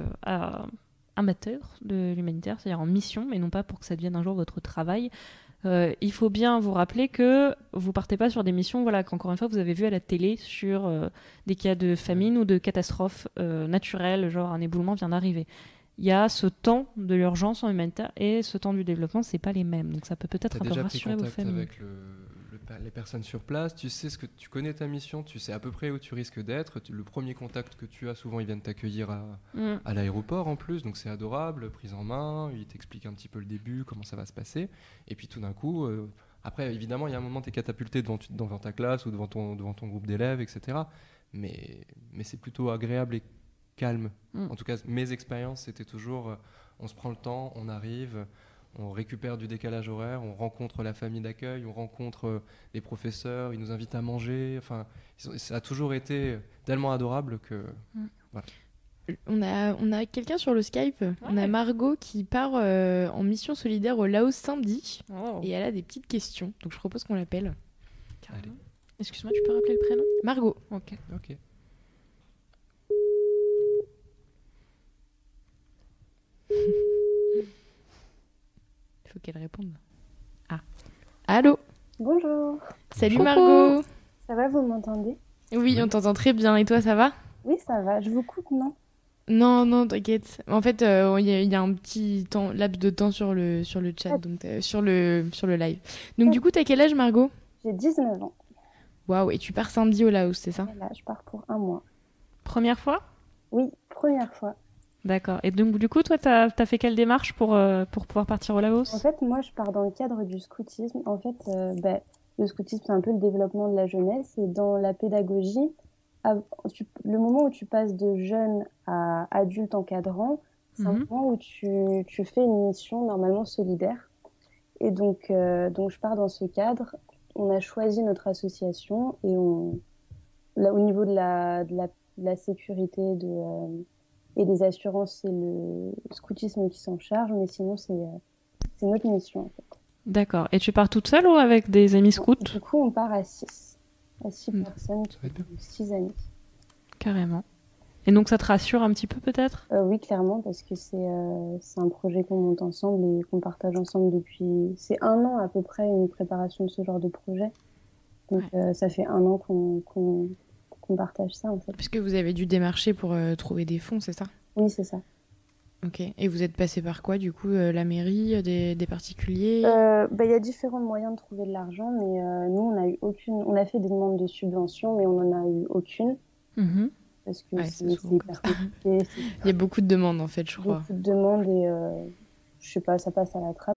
de l'humanitaire, c'est-à-dire en mission, mais non pas pour que ça devienne un jour votre travail, euh, il faut bien vous rappeler que vous partez pas sur des missions, voilà, qu'encore une fois vous avez vu à la télé sur euh, des cas de famine ou de catastrophes euh, naturelles, genre un éboulement vient d'arriver. Il y a ce temps de l'urgence en humanitaire et ce temps du développement, c'est pas les mêmes. Donc ça peut peut-être un peu rassurer vos familles. avec le, les personnes sur place, tu sais ce que tu connais ta mission, tu sais à peu près où tu risques d'être. Le premier contact que tu as, souvent, ils viennent t'accueillir à, Mm. à l'aéroport en plus, donc c'est adorable, prise en main, ils t'expliquent un petit peu le début, comment ça va se passer. Et puis tout d'un coup, euh, après évidemment, il y a un moment, tu es catapulté devant, ta classe ou devant ton, devant ton groupe d'élèves, etc. Mais, mais c'est plutôt agréable et calme. Mm. En tout cas, mes expériences, c'était toujours, euh, on se prend le temps, on arrive, on récupère du décalage horaire, on rencontre la famille d'accueil, on rencontre euh, les professeurs, ils nous invitent à manger. Enfin, ça a toujours été tellement adorable que. On a, on a quelqu'un sur le Skype. On a. Margot qui part euh, en mission solidaire au Laos samedi. Oh, Et elle a des petites questions. Donc je propose qu'on l'appelle. Excuse-moi, tu peux rappeler le prénom? Margot. Ok. Ok. Faut qu'elle réponde. Ah. Allô Bonjour, Salut Coucou. Margot ça va, vous m'entendez? Oui, on t'entend très bien. Et toi, ça va? Oui, ça va, je vous coupe, non? Non, non, t'inquiète. En fait, euh, il y, a- il y a un petit temps, laps de temps sur le, sur le chat, Ah. donc, euh, sur, le, sur le live. Donc, du coup, t'as quel âge, Margot? J'ai 19 ans, Waouh, et tu pars samedi au Laos, c'est ça? Et là, je pars pour un mois. Première fois? Oui, première fois. D'accord. Et donc, du coup, toi, t'as as fait quelle démarche pour, euh, pour pouvoir partir au Laos? En fait, moi, je pars dans le cadre du scoutisme. En fait, euh, ben, le scoutisme, c'est un peu le développement de la jeunesse. Et dans la pédagogie, à- tu- le moment où tu passes de jeune à adulte encadrant, c'est un Mhm. moment où tu, tu fais une mission normalement solidaire. Et donc, euh, donc, je pars dans ce cadre. On a choisi notre association et on, là, au niveau de la, de la, de la sécurité de, et des assurances, c'est le scoutisme qui s'en charge, mais sinon, c'est euh, c'est notre mission. En fait. D'accord. Et tu pars toute seule ou avec des amis scouts Du coup, on part à 6. À 6 Mm. personnes, Ça va être bien. 6 amis. Carrément. Et donc, ça te rassure un petit peu, peut-être? Euh, oui, clairement, parce que c'est euh, c'est un projet qu'on monte ensemble et qu'on partage ensemble depuis. C'est un an à peu près une préparation de ce genre de projet. Donc, euh, ça fait un an qu'on qu'on qu'on partage ça, en fait. Parce que vous avez dû démarcher pour euh, trouver des fonds, c'est ça? Oui, c'est ça. Ok. Et vous êtes passé par quoi, du coup euh, La mairie, euh, des, des particuliers? Bah, Il y a différents moyens de trouver de l'argent, mais nous, on a eu aucune. On a fait des demandes de subventions, mais on n'en a eu aucune. Mhm. Parce que Ouais, c'est hyper compliqué, Il y a beaucoup de demandes, en fait, je crois. beaucoup de demandes et je sais pas, ça passe à la trappe.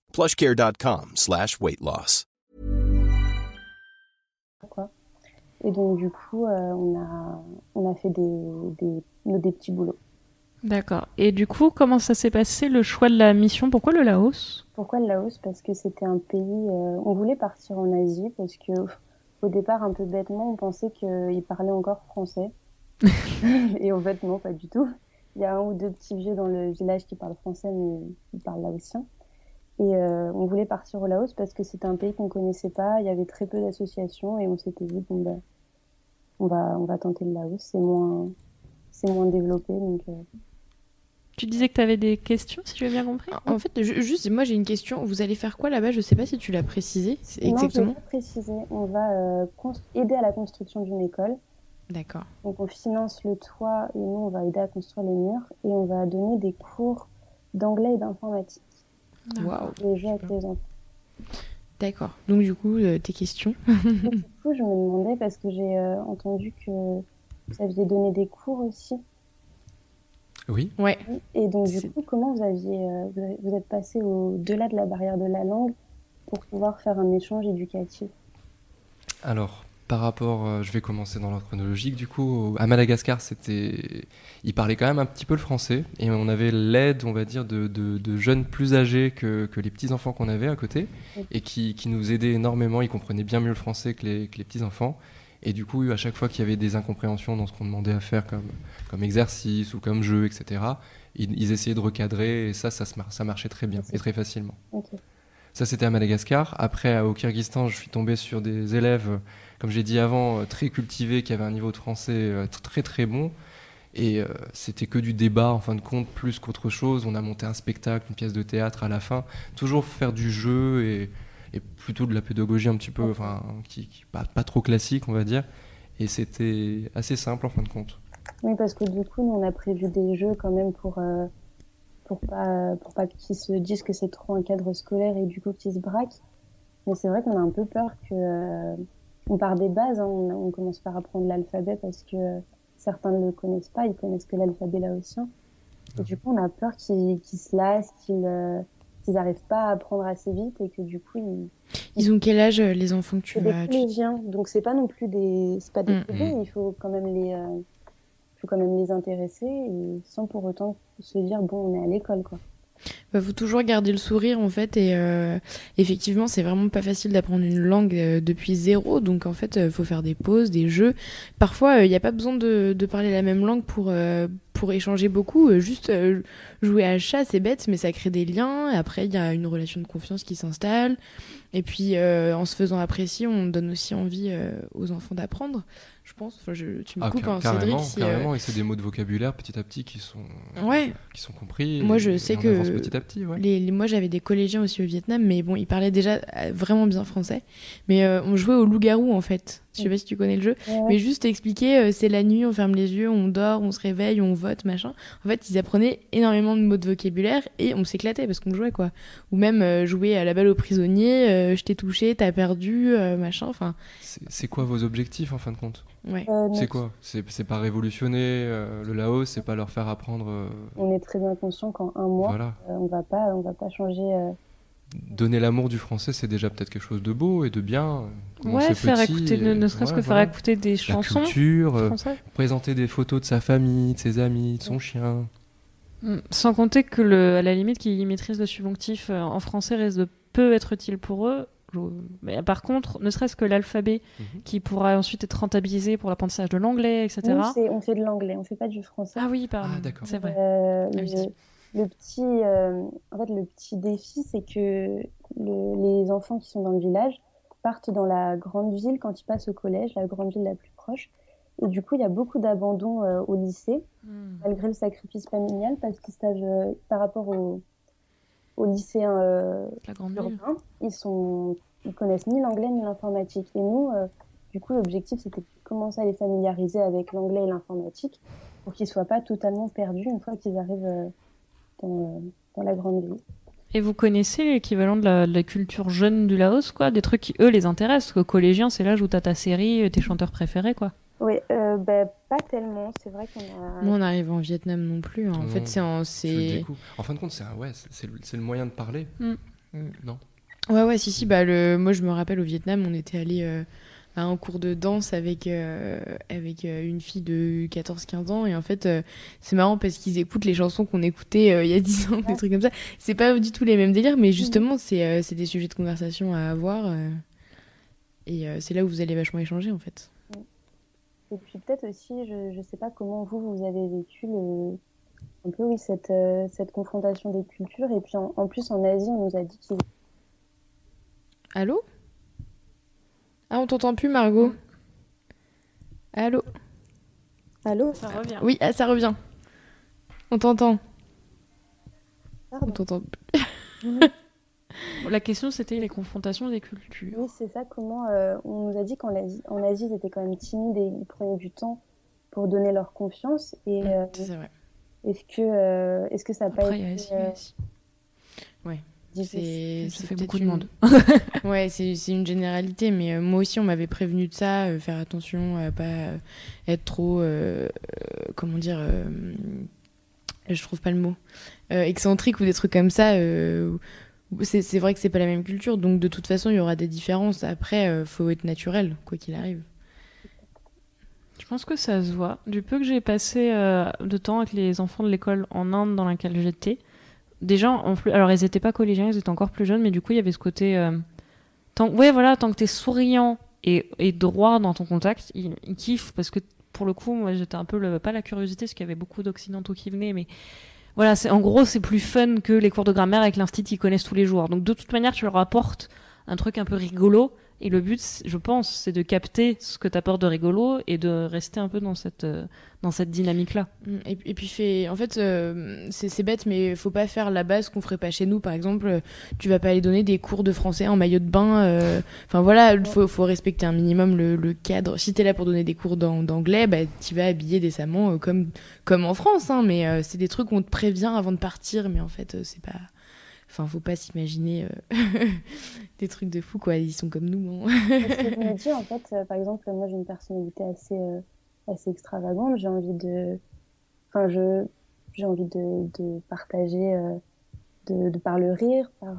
plushcare.com slash weight loss. Et donc, du coup, euh, on, a, on a fait des, des, des petits boulots. D'accord. Et du coup, comment ça s'est passé le choix de la mission? Pourquoi le Laos? Pourquoi le Laos? Parce que c'était un pays. euh, on voulait partir en Asie parce que, au départ, un peu bêtement, on pensait qu'ils parlaient encore français. Et en fait, non, pas du tout. Il y a un ou deux petits vieux dans le village qui parlent français, mais ils parlent laotien. Et euh, on voulait partir au Laos parce que c'était un pays qu'on connaissait pas. Il y avait très peu d'associations et on s'était dit bon ben, on va on va tenter le Laos. C'est moins c'est moins développé donc. euh, Tu disais que tu avais des questions, si j'ai bien compris? En fait, ju- juste, moi j'ai une question. Vous allez faire quoi là-bas? Je sais pas si tu l'as précisé. Non, je exactement. vais pas préciser. On va euh, aider à la construction d'une école. D'accord. Donc on finance le toit et nous on va aider à construire les murs et on va donner des cours d'anglais et d'informatique. Waouh. Les jeux avec les enfants. D'accord. Donc du coup, euh, tes questions. Du coup, je me demandais parce que j'ai euh, entendu que vous aviez donné des cours aussi. Oui. Ouais. Et donc, du coup, comment vous aviez, euh, vous êtes passé au-delà de la barrière de la langue pour pouvoir faire un échange éducatif? Alors, par rapport, euh, je vais commencer dans l'ordre chronologique. Du coup, à Madagascar, c'était, ils parlaient quand même un petit peu le français et on avait l'aide, on va dire, de, de- de jeunes plus âgés que, que les petits enfants qu'on avait à côté et qui, qui nous aidaient énormément. Ils comprenaient bien mieux le français que les, que les petits enfants. Et du coup, à chaque fois qu'il y avait des incompréhensions dans ce qu'on demandait à faire comme, comme exercice ou comme jeu, etc., ils, ils essayaient de recadrer et ça, ça, ça marchait très bien et très facilement. Ça, c'était à Madagascar. Après, au Kyrgyzstan, je suis tombé sur des élèves, euh, comme j'ai dit avant, euh, très cultivés, qui avaient un niveau de français euh, très très bon. Et c'était que du débat, en fin de compte, plus qu'autre chose. On a monté un spectacle, une pièce de théâtre à la fin. Toujours faire du jeu et, plutôt de la pédagogie un petit peu, enfin, qui, qui- pas, trop classique, on va dire. Et c'était assez simple, en fin de compte. Oui, parce que du coup, on a prévu des jeux quand même pour, pour pas pour pas qu'ils se disent que c'est trop un cadre scolaire et du coup qu'ils se braquent. Mais c'est vrai qu'on a un peu peur que euh, on part des bases, hein, on, on, commence par apprendre l'alphabet parce que certains ne le connaissent pas, ils connaissent que l'alphabet laotien. Et du coup, on a peur qu'ils qu se lassent, qu'ils euh, qu'ils n'arrivent pas à apprendre assez vite et que du coup ils. Ils ont quel âge les enfants que tu vas Des collégiens, donc c'est pas non plus des, c'est pas des mmh. bébés, il faut quand même les, euh, faut quand même les intéresser sans pour autant se dire bon on est à l'école quoi. Bah, faut toujours garder le sourire en fait et euh, effectivement c'est vraiment pas facile d'apprendre une langue euh, depuis zéro donc en fait euh, faut faire des pauses, des jeux. Parfois il n'y a pas besoin de, de, parler la même langue pour pour échanger beaucoup. juste jouer à chat c'est bête mais ça crée des liens après il y a une relation de confiance qui s'installe et puis en se faisant apprécier on donne aussi envie aux enfants d'apprendre je pense. Enfin, je, tu me ah, coupes, hein, carrément, Cédric. Si, carrément. Et c'est des mots de vocabulaire petit à petit qui sont, ouais. qui sont compris. Moi, et, je sais que avance petit à petit. Ouais. les, les, moi, j'avais des collégiens aussi au Vietnam, mais bon, ils parlaient déjà euh, vraiment bien français. Mais euh, on jouait au loup-garou en fait. Je sais pas si tu connais le jeu, Ouais. mais juste expliquer, euh, c'est la nuit, on ferme les yeux, on dort, on se réveille, on vote, machin. En fait, ils apprenaient énormément de mots de vocabulaire et on s'éclatait parce qu'on jouait quoi. Ou même euh, jouer à la balle au prisonnier, euh, je t'ai touché, t'as perdu, euh, machin. Enfin, C'est quoi vos objectifs en fin de compte? Ouais. Euh, C'est quoi? C'est pas révolutionner euh, le Laos, c'est pas leur faire apprendre. euh, on est très bien conscient qu'en un mois, voilà. euh, on va pas, on va pas changer. euh, Donner l'amour du français, c'est déjà peut-être quelque chose de beau et de bien. Ouais, faire petit écouter, et- ne, ne serait-ce ouais, que faire voilà. écouter des La chansons culture, euh, présenter des photos de sa famille, de ses amis, de son chien. Mm. Sans compter que, le, à la limite, qu'ils maîtrisent le subjonctif en français risque de peu être utile pour eux. Mais par contre, ne serait-ce que l'alphabet Mhm. qui pourra ensuite être rentabilisé pour l'apprentissage de l'anglais, etc. On fait de l'anglais, on fait pas du français. Ah oui, pardon. Ah, d'accord. C'est vrai. Euh, Ah oui. le, le petit, euh, en fait, le petit défi, c'est que le- les enfants qui sont dans le village partent dans la grande ville quand ils passent au collège, la grande ville la plus proche. Et du coup, il y a beaucoup d'abandon euh, au lycée, Mm. malgré le sacrifice familial, parce qu'ils savent, euh, par rapport aux, aux lycéens euh, urbains, ils sont, ils connaissent ni l'anglais ni l'informatique. Et nous, euh, du coup, l'objectif, c'était de commencer à les familiariser avec l'anglais et l'informatique pour qu'ils soient pas totalement perdus une fois qu'ils arrivent euh, dans, euh, dans la grande ville. Et vous connaissez l'équivalent de la, de la culture jeune du Laos, quoi? Des trucs qui, eux, les intéressent. Parce que collégien, c'est l'âge où t'as ta série, tes chanteurs préférés, quoi. Oui, euh, ben, pas tellement. C'est vrai qu'on a. Nous, on arrive en Vietnam non plus. hein. En Non, fait, c'est en-. En fin de compte, c'est un- ouais, c'est- c'est le, c'est le moyen de parler. Mm. Non Ouais, ouais, si, si. Bah, le... Moi, je me rappelle au Vietnam, on était allé euh, à un cours de danse avec, euh, avec euh, une fille de 14-15 ans. Et en fait, euh, c'est marrant parce qu'ils écoutent les chansons qu'on écoutait euh, il y a 10 ans, des trucs comme ça. C'est pas du tout les mêmes délires, mais justement, c'est euh, c'est des sujets de conversation à avoir. euh, et euh, c'est là où vous allez vachement échanger, en fait. Et puis peut-être aussi, je ne sais pas comment vous, vous avez vécu le... un peu oui, cette, euh, cette confrontation des cultures. Et puis en, en plus, en Asie, on nous a dit qu'ils Allô? Ah, on t'entend plus, Margot Allô? Allô? Ça revient. Oui, ah, ça revient. On t'entend. On t'entend. La question, c'était les confrontations des cultures. Oui, c'est ça. Comment euh, on nous a dit qu'en Asie, en Asie, ils étaient quand même timides et ils prenaient du temps pour donner leur confiance. Et euh, C'est vrai. est-ce que euh, est-ce que ça n'a pas y a été Asie, euh, Asie. difficile C'est Ça fait beaucoup de une- monde. Ouais, c'est c'est une généralité, mais euh, moi aussi on m'avait prévenu de ça, euh, faire attention à pas euh, être trop, euh, euh, comment dire, euh, je trouve pas le mot, euh, excentrique ou des trucs comme ça. euh, où- c'est vrai que c'est pas la même culture, donc de toute façon il y aura des différences. Après, euh, faut être naturel, quoi qu'il arrive. Je pense que ça se voit. Du peu que j'ai passé euh, de temps avec les enfants de l'école en Inde dans laquelle j'étais, déjà, en plus, alors ils étaient pas collégiens, ils étaient encore plus jeunes, mais du coup il y avait ce côté, euh, tant, ouais voilà, tant que t'es souriant et, droit dans ton contact, ils, ils kiffent parce que pour le coup, moi j'étais un peu le, pas la curiosité, parce qu'il y avait beaucoup d'occidentaux qui venaient, mais voilà, c'est en gros c'est plus fun que les cours de grammaire avec l'instit qu'ils connaissent tous les jours. Donc de toute manière, tu leur apportes un truc un peu rigolo Et le but, je pense, c'est de capter ce que tu apportes de rigolo et de rester un peu dans cette, euh, dans cette dynamique-là. Mm. Et, puis, fait, en fait, euh, c'est bête, mais faut pas faire la base qu'on ferait pas chez nous. Par exemple, tu vas pas aller donner des cours de français en maillot de bain. Euh, enfin voilà, il faut, faut, respecter un minimum le, cadre. Si tu es là pour donner des cours d'anglais, bah, tu vas habiller décemment comme, comme en France. Hein, mais c'est des trucs qu'on te prévient avant de partir, mais en fait, c'est pas Enfin, faut pas s'imaginer euh, des trucs de fou, quoi. Ils sont comme nous. Hein. Ce que je me dis, en fait, euh, par exemple, moi j'ai une personnalité assez, euh, assez extravagante. J'ai envie de. Enfin, je, j'ai envie de, de partager de, de, par le rire, par,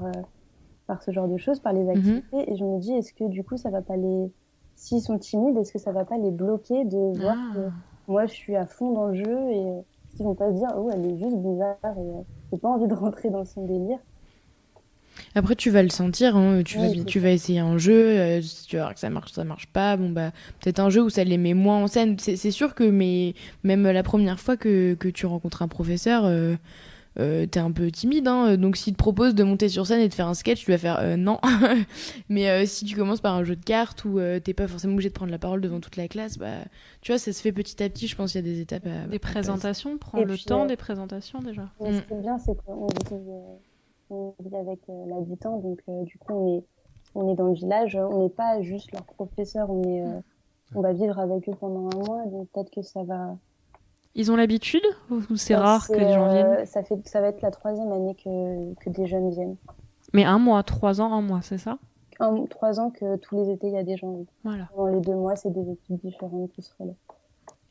par ce genre de choses, par les mhm. activités. Et je me dis, est-ce que du coup, ça va pas les. S'ils sont timides, est-ce que ça va pas les bloquer de voir ah. que moi je suis à fond dans le jeu et qu'ils vont pas se dire, oh, elle est juste bizarre et j'ai pas envie de rentrer dans son délire. Après, tu vas le sentir, hein. tu, vas, tu vas essayer un jeu, euh, tu vas voir que ça marche, ça marche pas. Bon, bah, peut-être un jeu où ça les met moins en scène. C'est sûr que mais, même la première fois que, que tu rencontres un professeur, euh, euh t'es un peu timide. Hein. donc, s'il te propose de monter sur scène et de faire un sketch, tu vas faire euh, non. mais si tu commences par un jeu de cartes où t'es pas forcément obligé de prendre la parole devant toute la classe, bah, tu vois, ça se fait petit à petit. Je pense qu'il y a des étapes à. Des présentations, prends le temps des présentations déjà. Ce qui est bien, c'est qu'on on vit avec euh, l'habitant, donc euh, du coup, on est, on est dans le village, on n'est pas juste leur professeur, on, est, euh, on va vivre avec eux pendant un mois, donc peut-être que ça va. Ils ont l'habitude ou c'est rare que les gens viennent ça, fait, ça va être la troisième année que, que des jeunes viennent. Mais un mois, trois ans, un mois, c'est ça? Un, Trois ans que tous les étés, il y a des gens. Voilà. Dans les deux mois, c'est des équipes différentes qui se relèvent.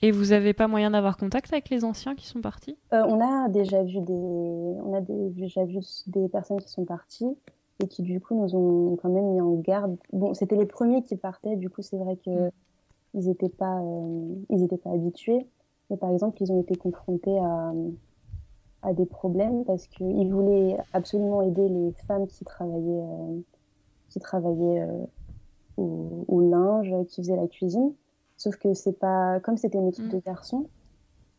Et vous n'avez pas moyen d'avoir contact avec les anciens qui sont partis? Euh, On a déjà vu des, on a déjà vu des personnes qui sont parties et qui du coup nous ont quand même mis en garde. Bon, c'était les premiers qui partaient, du coup c'est vrai que mm. ils n'étaient pas, euh, ils étaient pas habitués. Mais par exemple, ils ont été confrontés à, à des problèmes parce qu'ils voulaient absolument aider les femmes qui travaillaient, euh, qui travaillaient au, au linge, qui faisaient la cuisine. Sauf que c'est pas comme c'était une équipe mm. de garçons,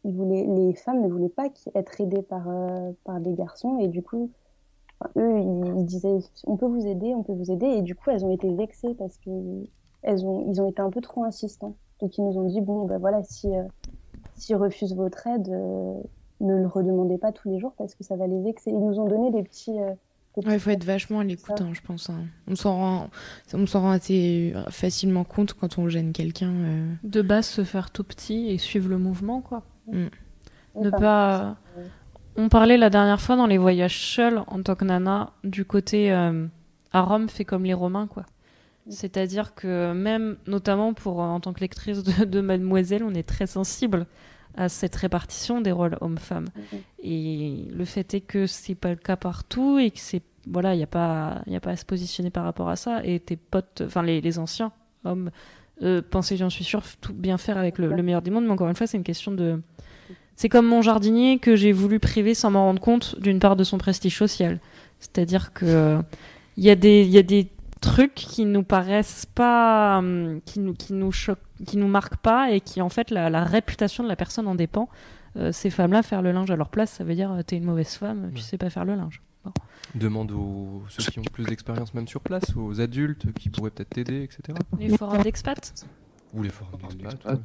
ils voulaient, les femmes ne voulaient pas être aidées par, euh, par des garçons et du coup, eux, ils, disaient on peut vous aider, on peut vous aider et du coup, elles ont été vexées parce que elles ont, ils ont été un peu trop insistants. Donc ils nous ont dit bon, ben voilà, si euh, s'ils refusent votre aide, euh, ne le redemandez pas tous les jours parce que ça va les vexer. Ils nous ont donné des petits il faut être vachement à l'écoute, hein, je pense. Hein. On s'en rend, on s'en rend assez facilement compte quand on gêne quelqu'un. Euh. De base, se faire tout petit et suivre le mouvement, quoi. Mm. Ne pas. On parlait la dernière fois dans les voyages seuls en tant que nana du côté euh, à Rome fait comme les Romains, quoi. Mm. C'est-à-dire que même, notamment pour en tant que lectrice de, de Mademoiselle, on est très sensible à cette répartition des rôles hommes-femmes. Mhm. Et le fait est que c'est pas le cas partout et que c'est voilà, il n'y a pas il a pas à se positionner par rapport à ça et tes potes enfin les, les anciens hommes euh, pensaient j'en suis sûre tout bien faire avec le, meilleur des mondes mais encore une fois, c'est une question de c'est comme mon jardinier que j'ai voulu priver sans m'en rendre compte d'une part de son prestige social. C'est-à-dire que il y a des il y a des trucs qui nous paraissent pas, hum, qui nous, qui nous choquent, qui nous marquent pas et qui en fait la, réputation de la personne en dépend. Euh, ces femmes-là, faire le linge à leur place, ça veut dire euh, t'es une mauvaise femme, tu sais pas faire le linge. Demande aux ceux qui ont plus d'expérience même sur place, aux adultes qui pourraient peut-être t'aider, etc. Les forums d'expat Ou les forums d'expat.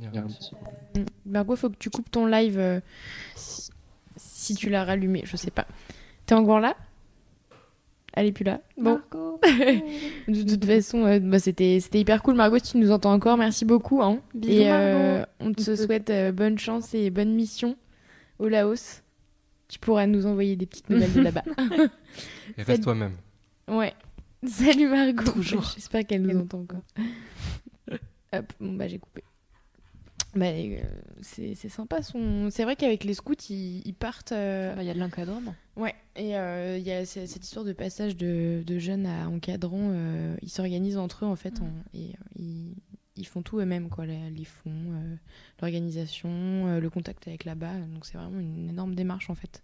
Ouais. Margot, faut que tu coupes ton live euh, si, si, tu l'as rallumé, je sais pas. T'es encore là? Elle est plus là. Bon. de toute façon, euh, bah, c'était hyper cool. Margot, si tu nous entends encore, merci beaucoup. Hein. et euh, on te souhaite euh, bonne chance et bonne mission au Laos. Tu pourras nous envoyer des petites nouvelles de là-bas. et reste toi-même. Ouais. Salut Margot. J'espère qu'elle nous entend encore. Hop, bon bah j'ai coupé. Bah, euh, c'est sympa. Son... C'est vrai qu'avec les scouts, ils, partent. Euh, bah, il y a de l'encadrement. Ouais, et euh, il y a cette histoire de passage de, de jeunes à encadrant. ils s'organisent entre eux, en fait, et ils, font tout eux-mêmes, quoi. Les, fonds, l'organisation, le contact avec là-bas. Donc, c'est vraiment une énorme démarche, en fait.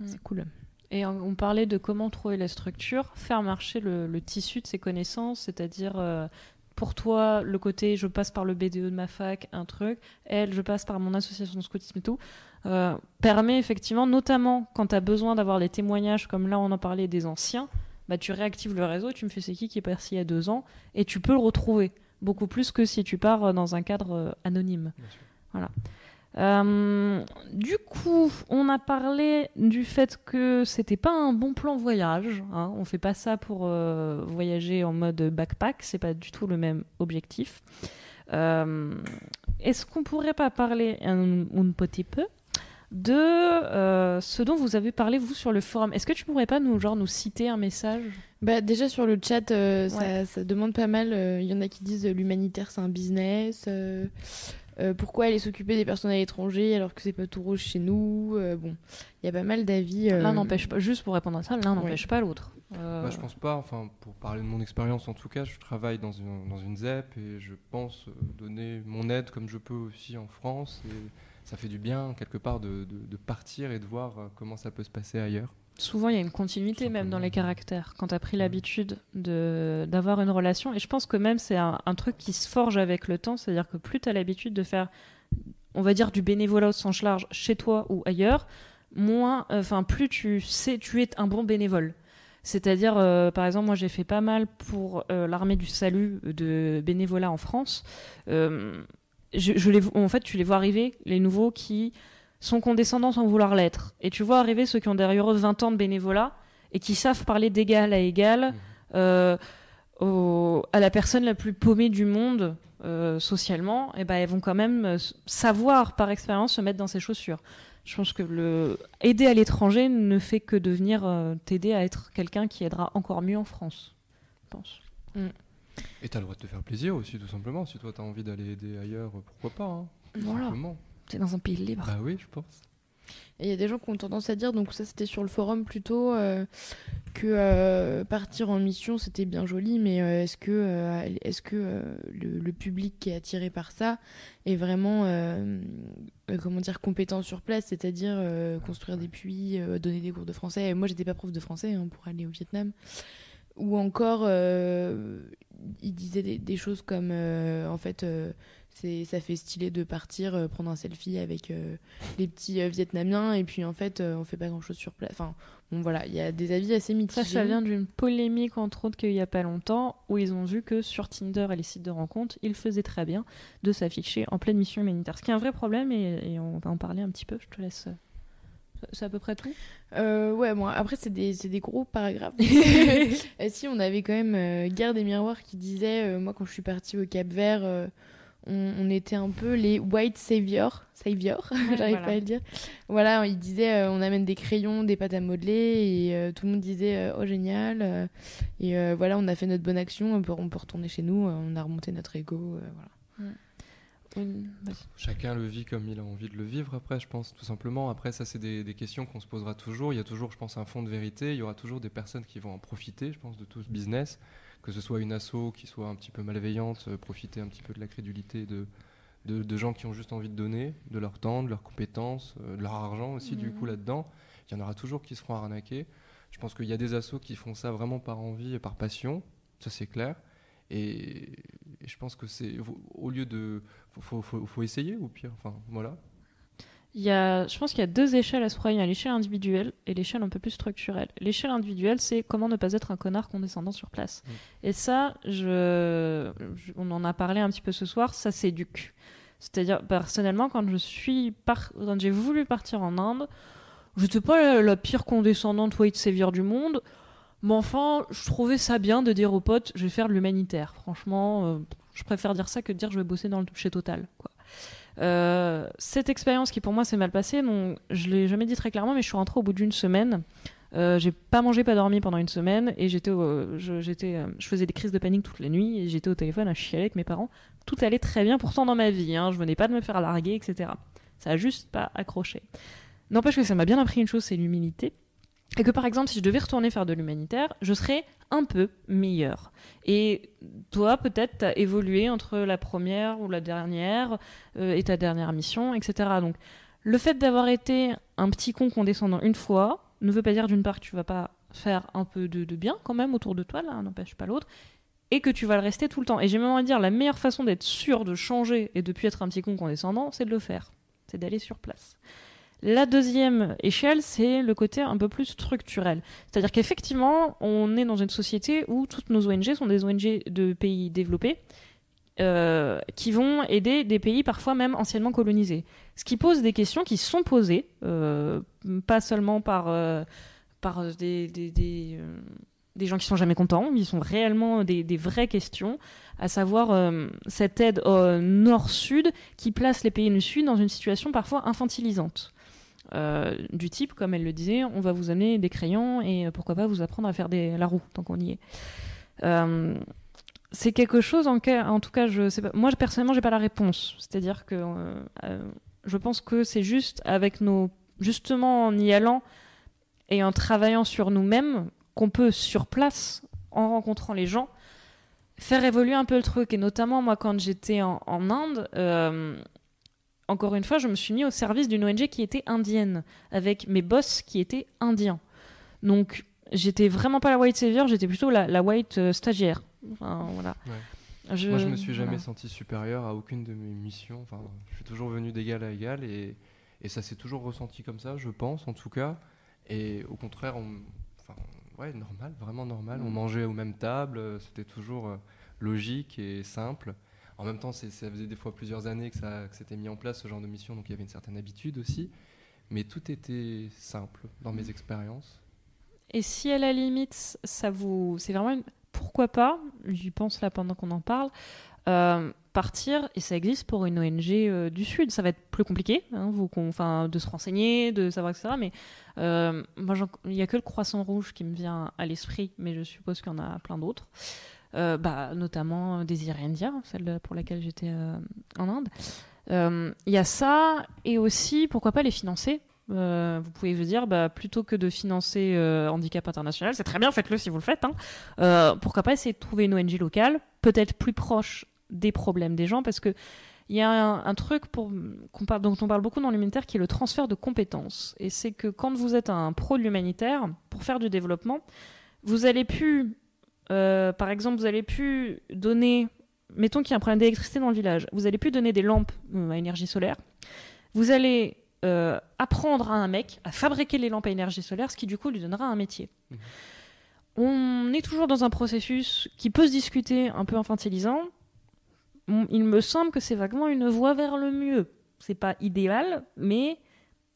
Mm. C'est cool. Et on parlait de comment trouver la structure, faire marcher le, le tissu de ses connaissances, c'est-à-dire pour toi, le côté je passe par le BDE de ma fac, un truc, elle, je passe par mon association de scoutisme et tout, euh, permet effectivement, notamment quand tu as besoin d'avoir des témoignages, comme là on en parlait des anciens, bah, tu réactives le réseau, tu me fais c'est qui qui est parti il y a deux ans, et tu peux le retrouver beaucoup plus que si tu pars euh, dans un cadre euh, anonyme. Voilà. Euh, du coup, on a parlé du fait que c'était pas un bon plan voyage. Hein. On fait pas ça pour voyager en mode backpack, c'est pas du tout le même objectif. Est-ce qu'on pourrait pas parler un, un petit peu de euh, ce dont vous avez parlé vous sur le forum? Est-ce que tu pourrais pas nous genre nous citer un message? Bah déjà sur le chat, euh, ça, demande pas mal. Il euh, y en a qui disent l'humanitaire c'est un business. Pourquoi aller s'occuper des personnes à l'étranger alors que c'est pas tout rouge chez nous Bon, il y a pas mal d'avis. L'un n'empêche pas. Juste pour répondre à ça, l'un n'empêche pas l'autre. Bah, je pense pas. Enfin, pour parler de mon expérience en tout cas, je travaille dans une, dans une ZEP et je pense donner mon aide comme je peux aussi en France. Et ça fait du bien quelque part de, partir et de voir euh, comment ça peut se passer ailleurs. Souvent, il y a une continuité même dans les caractères quand tu as pris l'habitude d'avoir une relation. Et je pense que même c'est un, truc qui se forge avec le temps. C'est-à-dire que plus tu as l'habitude de faire, on va dire, du bénévolat au sens large chez toi ou ailleurs, moins, euh, enfin, plus tu sais, tu es un bon bénévole. C'est-à-dire, euh, par exemple, moi j'ai fait pas mal pour l'armée du salut de bénévolat en France je, les, en fait, tu les vois arriver, les nouveaux qui sont condescendants sans vouloir l'être. Et tu vois arriver ceux qui ont derrière eux 20 ans de bénévolat et qui savent parler d'égal à égal mmh. euh, à la personne la plus paumée du monde euh, socialement. Et ben, elles vont quand même euh, savoir par expérience se mettre dans ses chaussures. Je pense que le aider à l'étranger ne fait que devenir t'aider à être quelqu'un qui aidera encore mieux en France. Je pense. Mmh. Et t'as le droit de te faire plaisir aussi, tout simplement. Si toi t'as envie d'aller aider ailleurs, pourquoi pas hein, Voilà. C'est dans un pays libre. Bah oui, je pense. Et il y a des gens qui ont tendance à dire, donc ça c'était sur le forum plutôt, euh, que euh, partir en mission c'était bien joli, mais euh, est-ce que, est-ce que le, public qui est attiré par ça est vraiment, comment dire, compétent sur place, c'est-à-dire construire des puits, donner des cours de français? Moi j'étais pas prof de français hein, pour aller au Vietnam. Ou encore, il disait des, choses comme euh, en fait euh, c'est ça fait stylé de partir euh, prendre un selfie avec les petits vietnamiens et puis en fait on fait pas grand chose sur place. Enfin bon voilà il y a des avis assez mitigés. Ça ça vient d'une polémique entre autres qu'il y a pas longtemps où ils ont vu que sur Tinder et les sites de rencontres il faisait très bien de s'afficher en pleine mission humanitaire. Ce qui est un vrai problème et, et on va en parler un petit peu je te laisse c'est à peu près tout. Euh, Ouais, moi, après, c'est des, des, gros paragraphes. si, on avait quand même euh, Guerre des Miroirs qui disait euh, Moi, quand je suis partie au Cap Vert, euh, on, était un peu les white saviors. Savior, j'arrive pas à le dire. Voilà, il disait On amène des crayons, des pâtes à modeler, et tout le monde disait Oh, génial. et voilà, on a fait notre bonne action, on peut, on peut retourner chez nous, on a remonté notre ego. voilà. Chacun le vit comme il a envie de le vivre, après, je pense, tout simplement. Après, ça, c'est des, questions qu'on se posera toujours. Il y a toujours, je pense, un fond de vérité. Il y aura toujours des personnes qui vont en profiter, je pense, de tout ce business. Que ce soit une asso qui soit un petit peu malveillante, euh, profiter un petit peu de la crédulité de, de, gens qui ont juste envie de donner, de leur temps, de leurs compétences, euh, de leur argent aussi, du coup, mhm. là-dedans. Il y en aura toujours qui se feront arnaquer. Je pense qu'il y a des assos qui font ça vraiment par envie et par passion, ça c'est clair. Et, je pense que c'est au lieu de faut, faut, faut, essayer ou pire enfin voilà il y a, je pense qu'il y a deux échelles à ce problème. Il y a l'échelle individuelle et l'échelle un peu plus structurelle. L'échelle individuelle, c'est comment ne pas être un connard condescendant sur place. Mm. Et ça, je, on en a parlé un petit peu ce soir, ça s'éduque. C'est-à-dire, personnellement, quand je suis par... quand j'ai voulu partir en Inde, je n'étais pas la, pire condescendante white savior du monde. Mais enfin, je trouvais ça bien de dire aux potes, je vais faire de l'humanitaire. Franchement, euh, je préfère dire ça que de dire je vais bosser dans le chez Total. Quoi. Euh, cette expérience qui pour moi s'est mal passée, donc, je l'ai jamais dit très clairement, mais je suis rentrée au bout d'une semaine. Euh, j'ai pas mangé, pas dormi pendant une semaine et j'étais, je, j'étais, je faisais des crises de panique toutes les nuits et j'étais au téléphone à chialer avec mes parents. Tout allait très bien pourtant dans ma vie, hein, je venais pas de me faire larguer, etc. Ça a juste pas accroché. N'empêche que ça m'a bien appris une chose, c'est l'humilité. Et que par exemple, si je devais retourner faire de l'humanitaire, je serais un peu meilleur. Et toi, peut-être, tu as évolué entre la première ou la dernière euh, et ta dernière mission, etc. Donc, le fait d'avoir été un petit con condescendant une fois ne veut pas dire d'une part que tu vas pas faire un peu de, bien quand même autour de toi, là, n'empêche pas l'autre, et que tu vas le rester tout le temps. Et j'ai même de dire, la meilleure façon d'être sûr de changer et de plus être un petit con condescendant, c'est de le faire. C'est d'aller sur place. La deuxième échelle, c'est le côté un peu plus structurel. C'est-à-dire qu'effectivement, on est dans une société où toutes nos ONG sont des ONG de pays développés euh, qui vont aider des pays parfois même anciennement colonisés. Ce qui pose des questions qui sont posées, euh, pas seulement par, euh, des, gens qui sont jamais contents, mais ils sont réellement des, vraies questions, à savoir cette aide nord-sud qui place les pays du sud dans une situation parfois infantilisante. Euh, du type, comme elle le disait, on va vous amener des crayons et pourquoi pas vous apprendre à faire des, la roue tant qu'on y est. Euh, c'est quelque chose en, en tout cas, je sais. Moi, personnellement, j'ai pas la réponse. C'est-à-dire que euh, je pense que c'est juste avec nos, justement en y allant et en travaillant sur nous-mêmes qu'on peut sur place, en rencontrant les gens, faire évoluer un peu le truc. Et notamment moi, quand j'étais en, en Inde. Encore une fois, je me suis mis au service d'une ONG qui était indienne, avec mes boss qui étaient indiens. Donc, j'étais vraiment pas la white savior, j'étais plutôt la, la white euh, stagiaire. Enfin, voilà. Moi, je me suis jamais voilà. senti supérieur à aucune de mes missions. Enfin, je suis toujours venu d'égal à égal et, et ça s'est toujours ressenti comme ça, je pense, en tout cas. Et au contraire, on, enfin, ouais, normal, vraiment normal. On Mm. mangeait aux mêmes tables, euh, c'était toujours euh, logique et simple. En même temps, ça faisait des fois plusieurs années que ça que c'était mis en place ce genre de mission, donc il y avait une certaine habitude aussi. Mais tout était simple dans mes expériences. Et si à la limite, ça vous. C'est vraiment une. Pourquoi pas, j'y pense là pendant qu'on en parle, euh, partir, et ça existe pour une ONG euh, du Sud. Ça va être plus compliqué, hein, vous, enfin, de se renseigner, de savoir, etc. Mais euh, moi, il n'y a que le Croissant Rouge qui me vient à l'esprit, mais je suppose qu'il y en a plein d'autres. Euh, bah, notamment Désiré India, celle pour laquelle j'étais euh, en Inde. Euh, Il y a ça, et aussi, pourquoi pas les financer euh, vous pouvez vous dire, bah, plutôt que de financer euh, Handicap International, c'est très bien, faites-le si vous le faites. hein. Euh, pourquoi pas essayer de trouver une ONG locale, peut-être plus proche des problèmes des gens, parce que il y a un, truc pour, parle, dont on parle beaucoup dans l'humanitaire qui est le transfert de compétences. Et c'est que quand vous êtes un pro de l'humanitaire, pour faire du développement, vous allez plus, euh, par exemple, vous allez plus donner, mettons qu'il y a un problème d'électricité dans le village, vous allez plus donner des lampes euh, à énergie solaire, vous allez euh, apprendre à un mec à fabriquer les lampes à énergie solaire, ce qui du coup lui donnera un métier. Mhm. On est toujours dans un processus qui peut se discuter un peu infantilisant. Il me semble que c'est vaguement une voie vers le mieux. C'est pas idéal, mais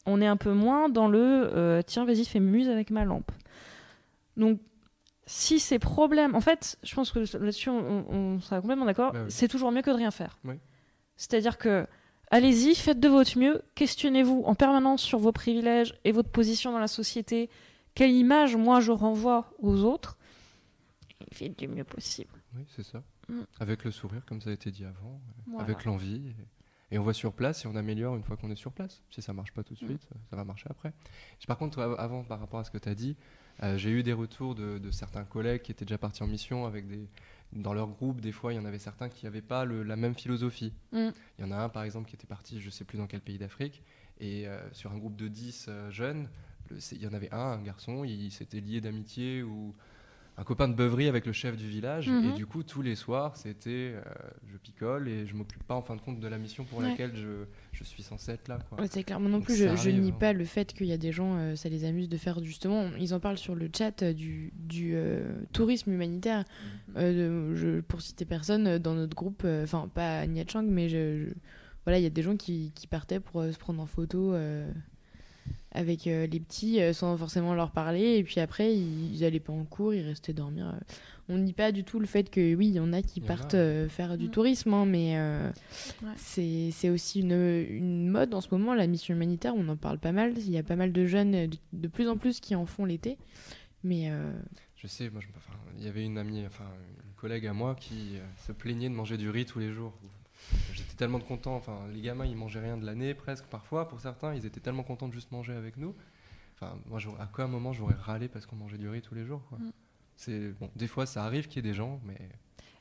on est un peu moins dans le tiens, vas-y, fais muse avec ma lampe. Donc, si ces problèmes. En fait, je pense que là-dessus, on, on sera complètement d'accord. Bah oui. C'est toujours mieux que de rien faire. Oui. C'est-à-dire que Allez-y, faites de votre mieux, questionnez-vous en permanence sur vos privilèges et votre position dans la société. Quelle image moi je renvoie aux autres Et faites du mieux possible. Oui, c'est ça. Mm. Avec le sourire, comme ça a été dit avant, euh, Voilà. avec l'envie. Et, et on va sur place et on améliore une fois qu'on est sur place. Si ça marche pas tout de Mm. suite, euh, ça va marcher après. Par contre, avant, par rapport à ce que tu as dit, euh, j'ai eu des retours de, de certains collègues qui étaient déjà partis en mission avec des. Dans leur groupe, des fois, il y en avait certains qui n'avaient pas le- la même philosophie. Mm. Il y en a un, par exemple, qui était parti, je sais plus dans quel pays d'Afrique, et euh, sur un groupe de 10 euh, jeunes, il y en avait un, un garçon, il s'était lié d'amitié ou un copain de beuverie avec le chef du village. Mhm. Et du coup, tous les soirs, c'était euh, je picole et je m'occupe pas en fin de compte de la mission pour Ouais. laquelle je, je suis censé être là. Ouais, c'est clair. Moi non Donc plus, je, nie hein. pas le fait qu'il y a des gens, euh, ça les amuse de faire justement. Ils en parlent sur le chat euh, du, du tourisme humanitaire. Je, pour citer personne, dans notre groupe, enfin pas à Nha Chang, mais voilà, il y a des gens qui, qui partaient pour se prendre en photo avec euh, les petits euh, sans forcément leur parler. Et puis après, ils, ils allaient pas en cours, ils restaient dormir. euh. On nie pas du tout le fait que oui, il y en a qui a, partent euh, faire du Mm. tourisme, hein, mais euh, Ouais. c'est c'est aussi une, une mode en ce moment, la mission humanitaire, on en parle pas mal. Il y a pas mal de jeunes, de, de plus en plus, qui en font l'été. Mais euh, Je sais, moi, je, enfin, il y avait une amie, enfin, une collègue à moi qui euh, se plaignait de manger du riz tous les jours. J'étais tellement content, enfin, les gamins, ils mangeaient rien de l'année presque, parfois, pour certains, ils étaient tellement contents de juste manger avec nous. Enfin, moi, à quoi un moment j'aurais râlé parce qu'on mangeait du riz tous les jours, quoi. Mm. C'est bon, des fois, ça arrive qu'il y ait des gens, mais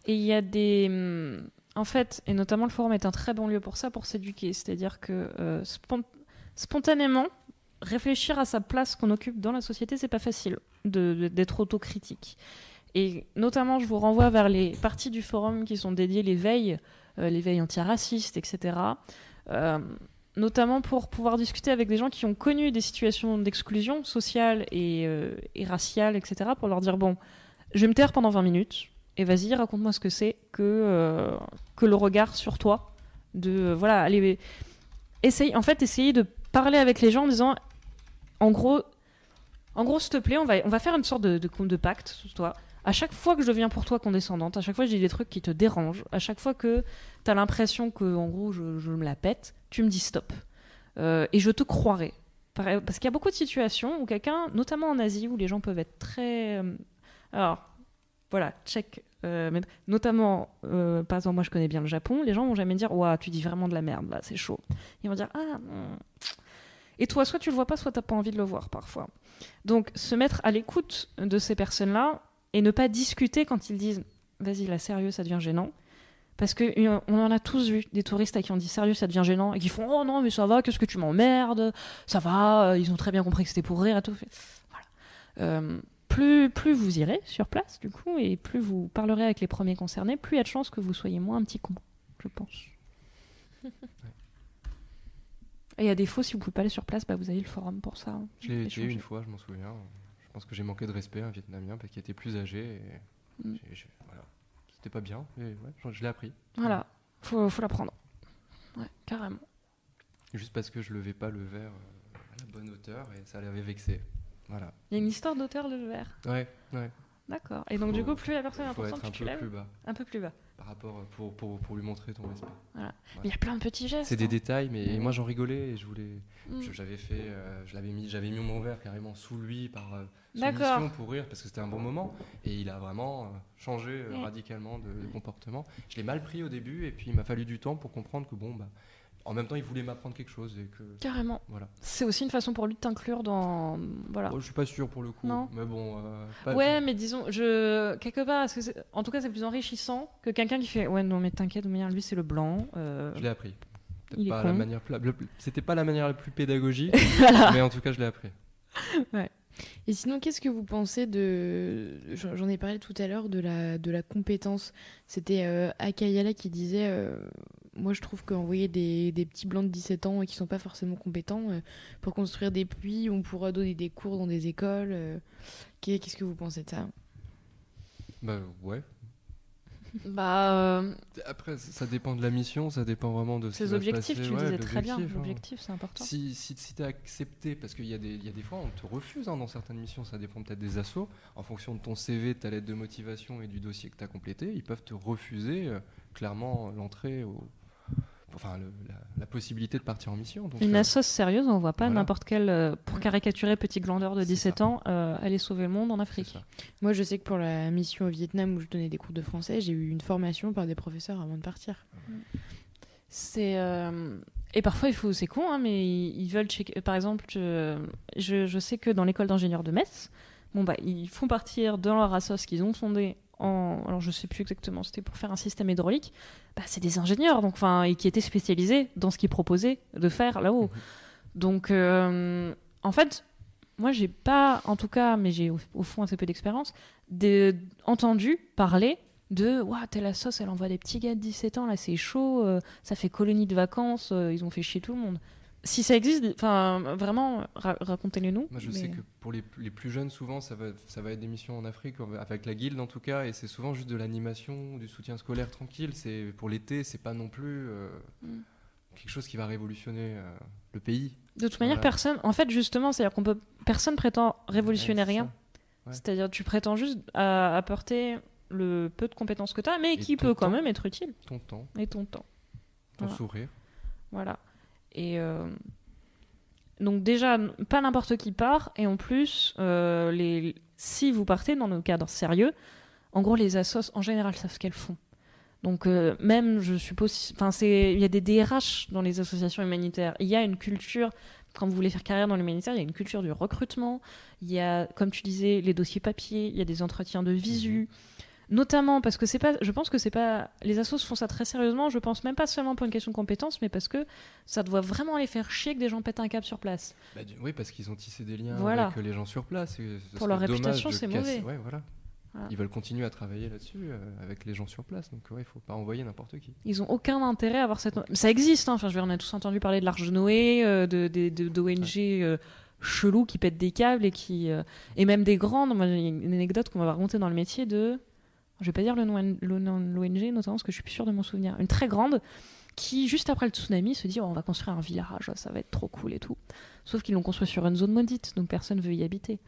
Et il y a des. hum, En fait, et notamment le forum est un très bon lieu pour ça, pour s'éduquer. C'est-à-dire que euh, spon- spontanément, réfléchir à sa place qu'on occupe dans la société, c'est pas facile d'être autocritique. Et notamment, je vous renvoie vers les parties du forum qui sont dédiées les veilles, euh, les veilles antiracistes, etc. Euh, notamment pour pouvoir discuter avec des gens qui ont connu des situations d'exclusion sociale et, euh, et raciale, etc., pour leur dire, bon, je vais me taire pendant 20 minutes, et vas-y, raconte-moi ce que c'est que, que le regard sur toi, de, voilà, aller... Essaye, en fait, essayer de parler avec les gens en disant, en gros, en gros, s'il te plaît, on va, on va faire une sorte de, de, de pacte toi. À chaque fois que je deviens pour toi condescendante, à chaque fois que je dis des trucs qui te dérangent, à chaque fois que tu as l'impression que, en gros, je, me la pète, tu me dis stop. Euh, et je te croirai. Par- Parce qu'il y a beaucoup de situations où quelqu'un, notamment en Asie, où les gens peuvent être très. euh, alors, voilà, check. euh, notamment, euh, par exemple, moi je connais bien le Japon, les gens vont jamais dire Ouah, tu dis vraiment de la merde, là, c'est chaud. Ils vont dire Ah, hmm. Et toi, soit tu le vois pas, soit t'as pas envie de le voir parfois. Donc, se mettre à l'écoute de ces personnes-là et ne pas discuter quand ils disent Vas-y, là, sérieux, ça devient gênant. Parce qu'on en a tous vu des touristes à qui on dit sérieux, ça devient gênant, et qui font oh non, mais ça va, qu'est-ce que tu m'emmerdes, ça va, euh, ils ont très bien compris que c'était pour rire et tout. Voilà. Euh, plus, plus vous irez sur place, du coup, et plus vous parlerez avec les premiers concernés, plus il y a de chances que vous soyez moins un petit con, je pense. Et à défaut, si vous pouvez pas aller sur place, bah, vous avez le forum pour ça. hein. Je l'ai été Échanger. une fois, je m'en souviens. Je pense que j'ai manqué de respect à un Vietnamien parce qu'il était plus âgé. Et Mm. voilà. C'était pas bien, mais ouais, je, je l'ai appris. Voilà, faut, faut l'apprendre. Ouais, carrément. Juste parce que je levais pas le verre euh, à la bonne hauteur et ça l'avait vexé. Voilà. Il y a une histoire d'auteur de verre? Ouais, ouais. D'accord. Et donc, du coup, plus la personne est importante, un tu peu lèves plus bas un peu plus bas. Par rapport pour, pour, pour lui montrer ton respect. Mais il y a plein de petits gestes. C'est des hein. détails, mais Mm. moi j'en rigolais et je voulais. Mm. J'avais fait, euh, je l'avais mis, j'avais mis mon verre carrément sous lui par euh, soumission pour rire parce que c'était un bon moment et il a vraiment euh, changé euh, Mm. radicalement de, de comportement. Je l'ai mal pris au début et puis il m'a fallu du temps pour comprendre que bon bah, en même temps il voulait m'apprendre quelque chose et que Carrément. voilà. C'est aussi une façon pour lui de t'inclure dans. Voilà. Bon, je suis pas sûr pour le coup, Non. mais bon. euh, pas- Ouais, mais disons, je quelque part, que en tout cas, c'est plus enrichissant que quelqu'un qui fait, ouais, non, mais t'inquiète, de manière, lui, c'est le blanc. euh, Je l'ai appris. Il pas la manière, c'était pas la manière la plus pédagogique, voilà. mais en tout cas je l'ai appris. Et sinon, qu'est-ce que vous pensez de. J'en ai parlé tout à l'heure de la, de la compétence. C'était euh, Akayala qui disait euh, Moi, je trouve qu'envoyer des, des petits blancs de 17 ans et qui sont pas forcément compétents euh, pour construire des puits ou pour donner des cours dans des écoles. qu'est- Qu'est-ce que vous pensez de ça? Bah ouais. Bah, euh, Après, ça dépend de la mission, ça dépend vraiment de ce qui ces va se objectifs, tu Ouais, disais très bien. l'objectif, hein. L'objectif, c'est important. Si, si, si tu as accepté, parce qu'il y, a des- y a des fois, on te refuse hein, dans certaines missions, ça dépend peut-être des assos. En fonction de ton CV, de ta lettre de motivation et du dossier que tu as complété, ils peuvent te refuser euh, clairement l'entrée, au... enfin le- la, la possibilité de partir en mission. Donc, Une euh, assoce sérieuse, on voit pas voilà. n'importe quel, euh, pour caricaturer petit glandeur de C'est 17 ça. ans, euh, aller sauver le monde en Afrique. Moi, je sais que pour la mission au Vietnam où je donnais des cours de français, j'ai eu une formation par des professeurs avant de partir. C'est euh, et parfois il faut c'est con hein, mais ils, veulent checker par exemple je, je, je sais que dans l'école d'ingénieurs de Metz bon bah ils font partir dans leur assos qu'ils ont fondé en alors je sais plus exactement c'était pour faire un système hydraulique bah c'est des ingénieurs donc enfin et qui étaient spécialisés dans ce qu'ils proposaient de faire là-haut Mhm. donc euh, en fait moi j'ai pas en tout cas mais j'ai au, au fond assez peu d'expérience de- entendu parler de Ouah, telle sauce elle envoie des petits gars de 17 ans là c'est chaud euh, ça fait colonie de vacances euh, ils ont fait chier tout le monde si ça existe enfin vraiment ra- racontez-les nous Moi, je mais- sais que pour les, les plus jeunes, souvent, ça va, ça va être des missions en Afrique, avec la guilde en tout cas, et c'est souvent juste de l'animation, du soutien scolaire tranquille. C'est Pour l'été, c'est pas non plus euh, Mm. quelque chose qui va révolutionner euh, le pays. de toute manière personne en fait justement c'est à dire qu'on peut personne prétend révolutionner Ouais, rien. Ouais. c'est-à-dire tu prétends juste à apporter le peu de compétences que tu as mais Et qui peut quand même être utile Ton temps, et ton temps ton Voilà. sourire. Voilà. Euh, donc déjà, pas n'importe qui part. Et en plus, euh, si vous partez dans nos cadres sérieux, en gros, les assos, en général, savent ce qu'elles font. Donc euh, même, je suppose, enfin, il y a des DRH dans les associations humanitaires. Il y a une culture, quand vous voulez faire carrière dans l'humanitaire, il y a une culture du recrutement. Il y a, comme tu disais, les dossiers papier. Il y a des entretiens de visu. Notamment parce que c'est pas, je pense que c'est pas, les assos font ça très sérieusement. Je pense même pas seulement pour une question de compétence, mais parce que ça doit vraiment les faire chier que des gens pètent un câble sur place. Bah, du- oui, parce qu'ils ont tissé des liens Voilà. avec euh, les gens sur place. et Pour leur réputation, c'est casser- mauvais. Ouais, voilà. Voilà. Ils veulent continuer à travailler là-dessus euh, avec les gens sur place. Donc ouais, il faut pas envoyer n'importe qui. Ils ont aucun intérêt à avoir cette. Ça existe, hein. enfin, je veux dire, on a tous entendu parler de l'Arche de Noé, euh, de, de, de- d'ONG euh, chelous qui pètent des câbles et qui. et même des grandes. Moi, une anecdote qu'on va raconter dans le métier de. Je vais pas dire l'ONG, notamment parce que je suis plus sûre de mon souvenir. Une très grande qui, juste après le tsunami, se dit oh, on va construire un village, ça va être trop cool et tout. Sauf qu'ils l'ont construit sur une zone maudite, donc personne veut y habiter.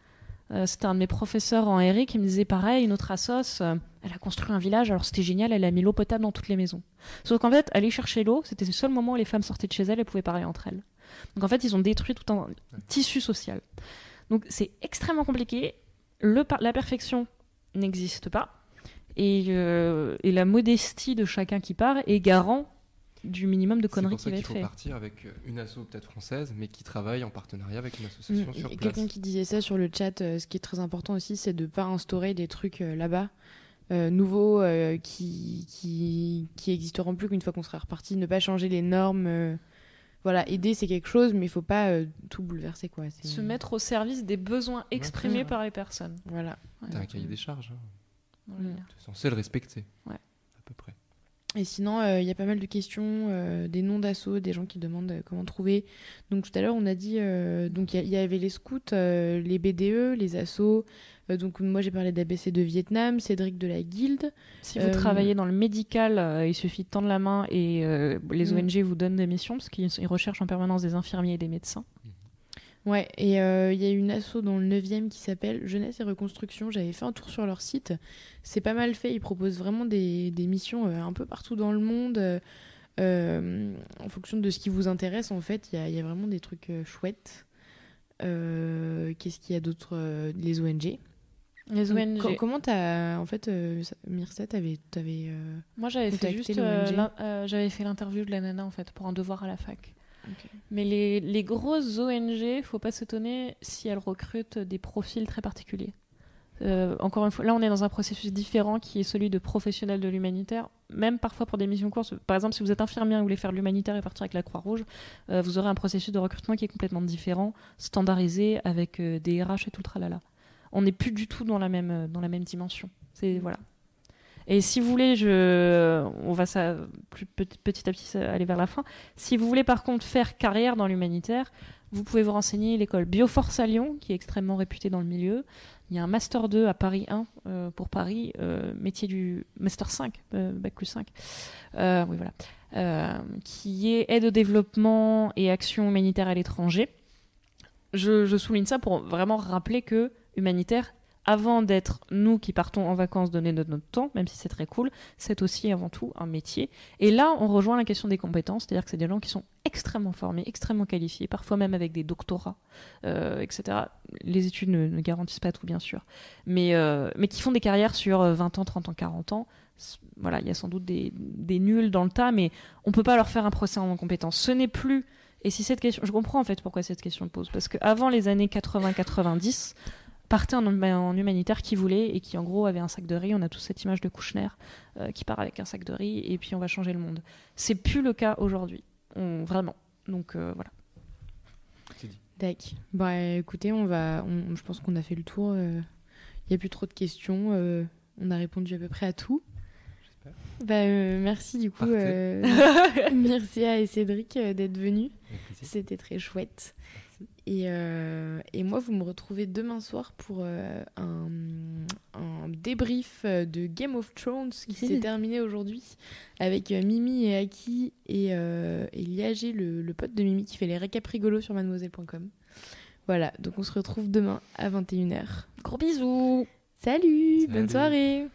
Euh, c'était un de mes professeurs en RI qui me disait pareil, une autre assos, euh, elle a construit un village, alors c'était génial, elle a mis l'eau potable dans toutes les maisons. Sauf qu'en fait, aller chercher l'eau, c'était le seul moment où les femmes sortaient de chez elles et pouvaient parler entre elles. Donc en fait, ils ont détruit tout un tissu social. Donc c'est extrêmement compliqué. La perfection n'existe pas. Et, euh, et la modestie de chacun qui part est garant du minimum de C'est conneries pour qui ça va qu'il être faut fait. partir avec euh, une asso peut-être française, mais qui travaille en partenariat avec une association Mm, sur et place. Quelqu'un qui disait ça sur le chat, euh, ce qui est très important aussi, c'est de ne pas instaurer des trucs euh, là-bas euh, nouveaux euh, qui, qui, qui existeront plus qu'une fois qu'on sera reparti, ne pas changer les normes. euh, voilà, aider c'est quelque chose, mais il faut pas euh, tout bouleverser quoi. Se mettre au service des besoins exprimés Ouais. par les personnes. Voilà. T'as un cahier des charges. hein. Tu es censé le respecter. Ouais. À peu près. Et sinon, euh, il y a pas mal de questions, euh, des noms d'assaut, des gens qui demandent euh, comment trouver. Donc tout à l'heure, on a dit, euh, donc il y avait les scouts, euh, les BDE, les assos. Euh, donc moi, j'ai parlé d'ABC de Vietnam, Cédric de la Guilde. Si vous travaillez dans le médical, euh, il suffit de tendre la main et euh, les Mm. ONG vous donnent des missions parce qu'ils ils recherchent en permanence des infirmiers et des médecins. Ouais, et euh, il y a une asso dans le 9e qui s'appelle Jeunesse et Reconstruction. J'avais fait un tour sur leur site. C'est pas mal fait. Ils proposent vraiment des, des missions euh, un peu partout dans le monde. euh, en fonction de ce qui vous intéresse, en fait, il y a, il y a vraiment des trucs chouettes. Qu'est-ce qu'il y a d'autre Les ONG. Les ONG. co- comment t'as. En fait, euh, t'avais. t'avais, euh, Moi, j'avais fait juste euh, j'avais fait l'interview de la nana en fait pour un devoir à la fac. Mais les, grosses ONG, faut pas s'étonner si elles recrutent des profils très particuliers. Euh, encore une fois, là, on est dans un processus différent qui est celui de professionnels de l'humanitaire. Même parfois pour des missions courtes. Par exemple, si vous êtes infirmier et vous voulez faire de l'humanitaire et partir avec la Croix-Rouge, euh, vous aurez un processus de recrutement qui est complètement différent, standardisé, avec euh, des RH et tout le tralala. On n'est plus du tout dans la même, dans la même dimension. C'est voilà. Et si vous voulez, on va petit, à petit aller vers la fin. Si vous voulez par contre faire carrière dans l'humanitaire, vous pouvez vous renseigner l'école Bioforce à Lyon, qui est extrêmement réputée dans le milieu. Il y a un Master 2 à Paris 1 euh, pour Paris, euh, métier du Master 5, euh, Bac plus 5. Euh, oui, voilà. Qui est aide au développement et action humanitaire à l'étranger. Je, je souligne ça pour vraiment rappeler que humanitaire, avant d'être nous qui partons en vacances donner notre, temps, même si c'est très cool, c'est aussi avant tout un métier. Et là, on rejoint la question des compétences, c'est-à-dire que c'est des gens qui sont extrêmement formés, extrêmement qualifiés, parfois même avec des doctorats, euh, etc. Les études ne, ne garantissent pas tout, bien sûr, mais, euh, mais qui font des carrières sur euh, 20 ans, 30 ans, 40 ans. Voilà, il y a sans doute des, nuls dans le tas, mais on peut pas leur faire un procès en compétences. Ce n'est plus. Et si cette question, je comprends en fait pourquoi cette question se pose, parce qu'avant les années 80-90, partait en, en humanitaire qui voulait et qui en gros avait un sac de riz. On a tous cette image de Kouchner euh, qui part avec un sac de riz et puis on va changer le monde. C'est plus le cas aujourd'hui, On- vraiment. Donc euh, voilà. Tac. Bah écoutez, on va, on- je pense qu'on a fait le tour. Il n'y a plus trop de questions. euh, on a répondu à peu près à tout. Bah, euh, merci du coup, euh, Myrcia et Cédric euh, d'être plaisir. C'était très chouette. Et, euh, et moi, vous me retrouvez demain soir pour euh, un, un débrief euh, de Game of Thrones qui s'est terminé aujourd'hui avec euh, Mimi et Aki et, euh, et Liagé, le, le pote de Mimi qui fait les récaps rigolos sur mademoiselle.com. Voilà, donc on se retrouve demain à 21h. Gros bisous Salut, Salut. bonne soirée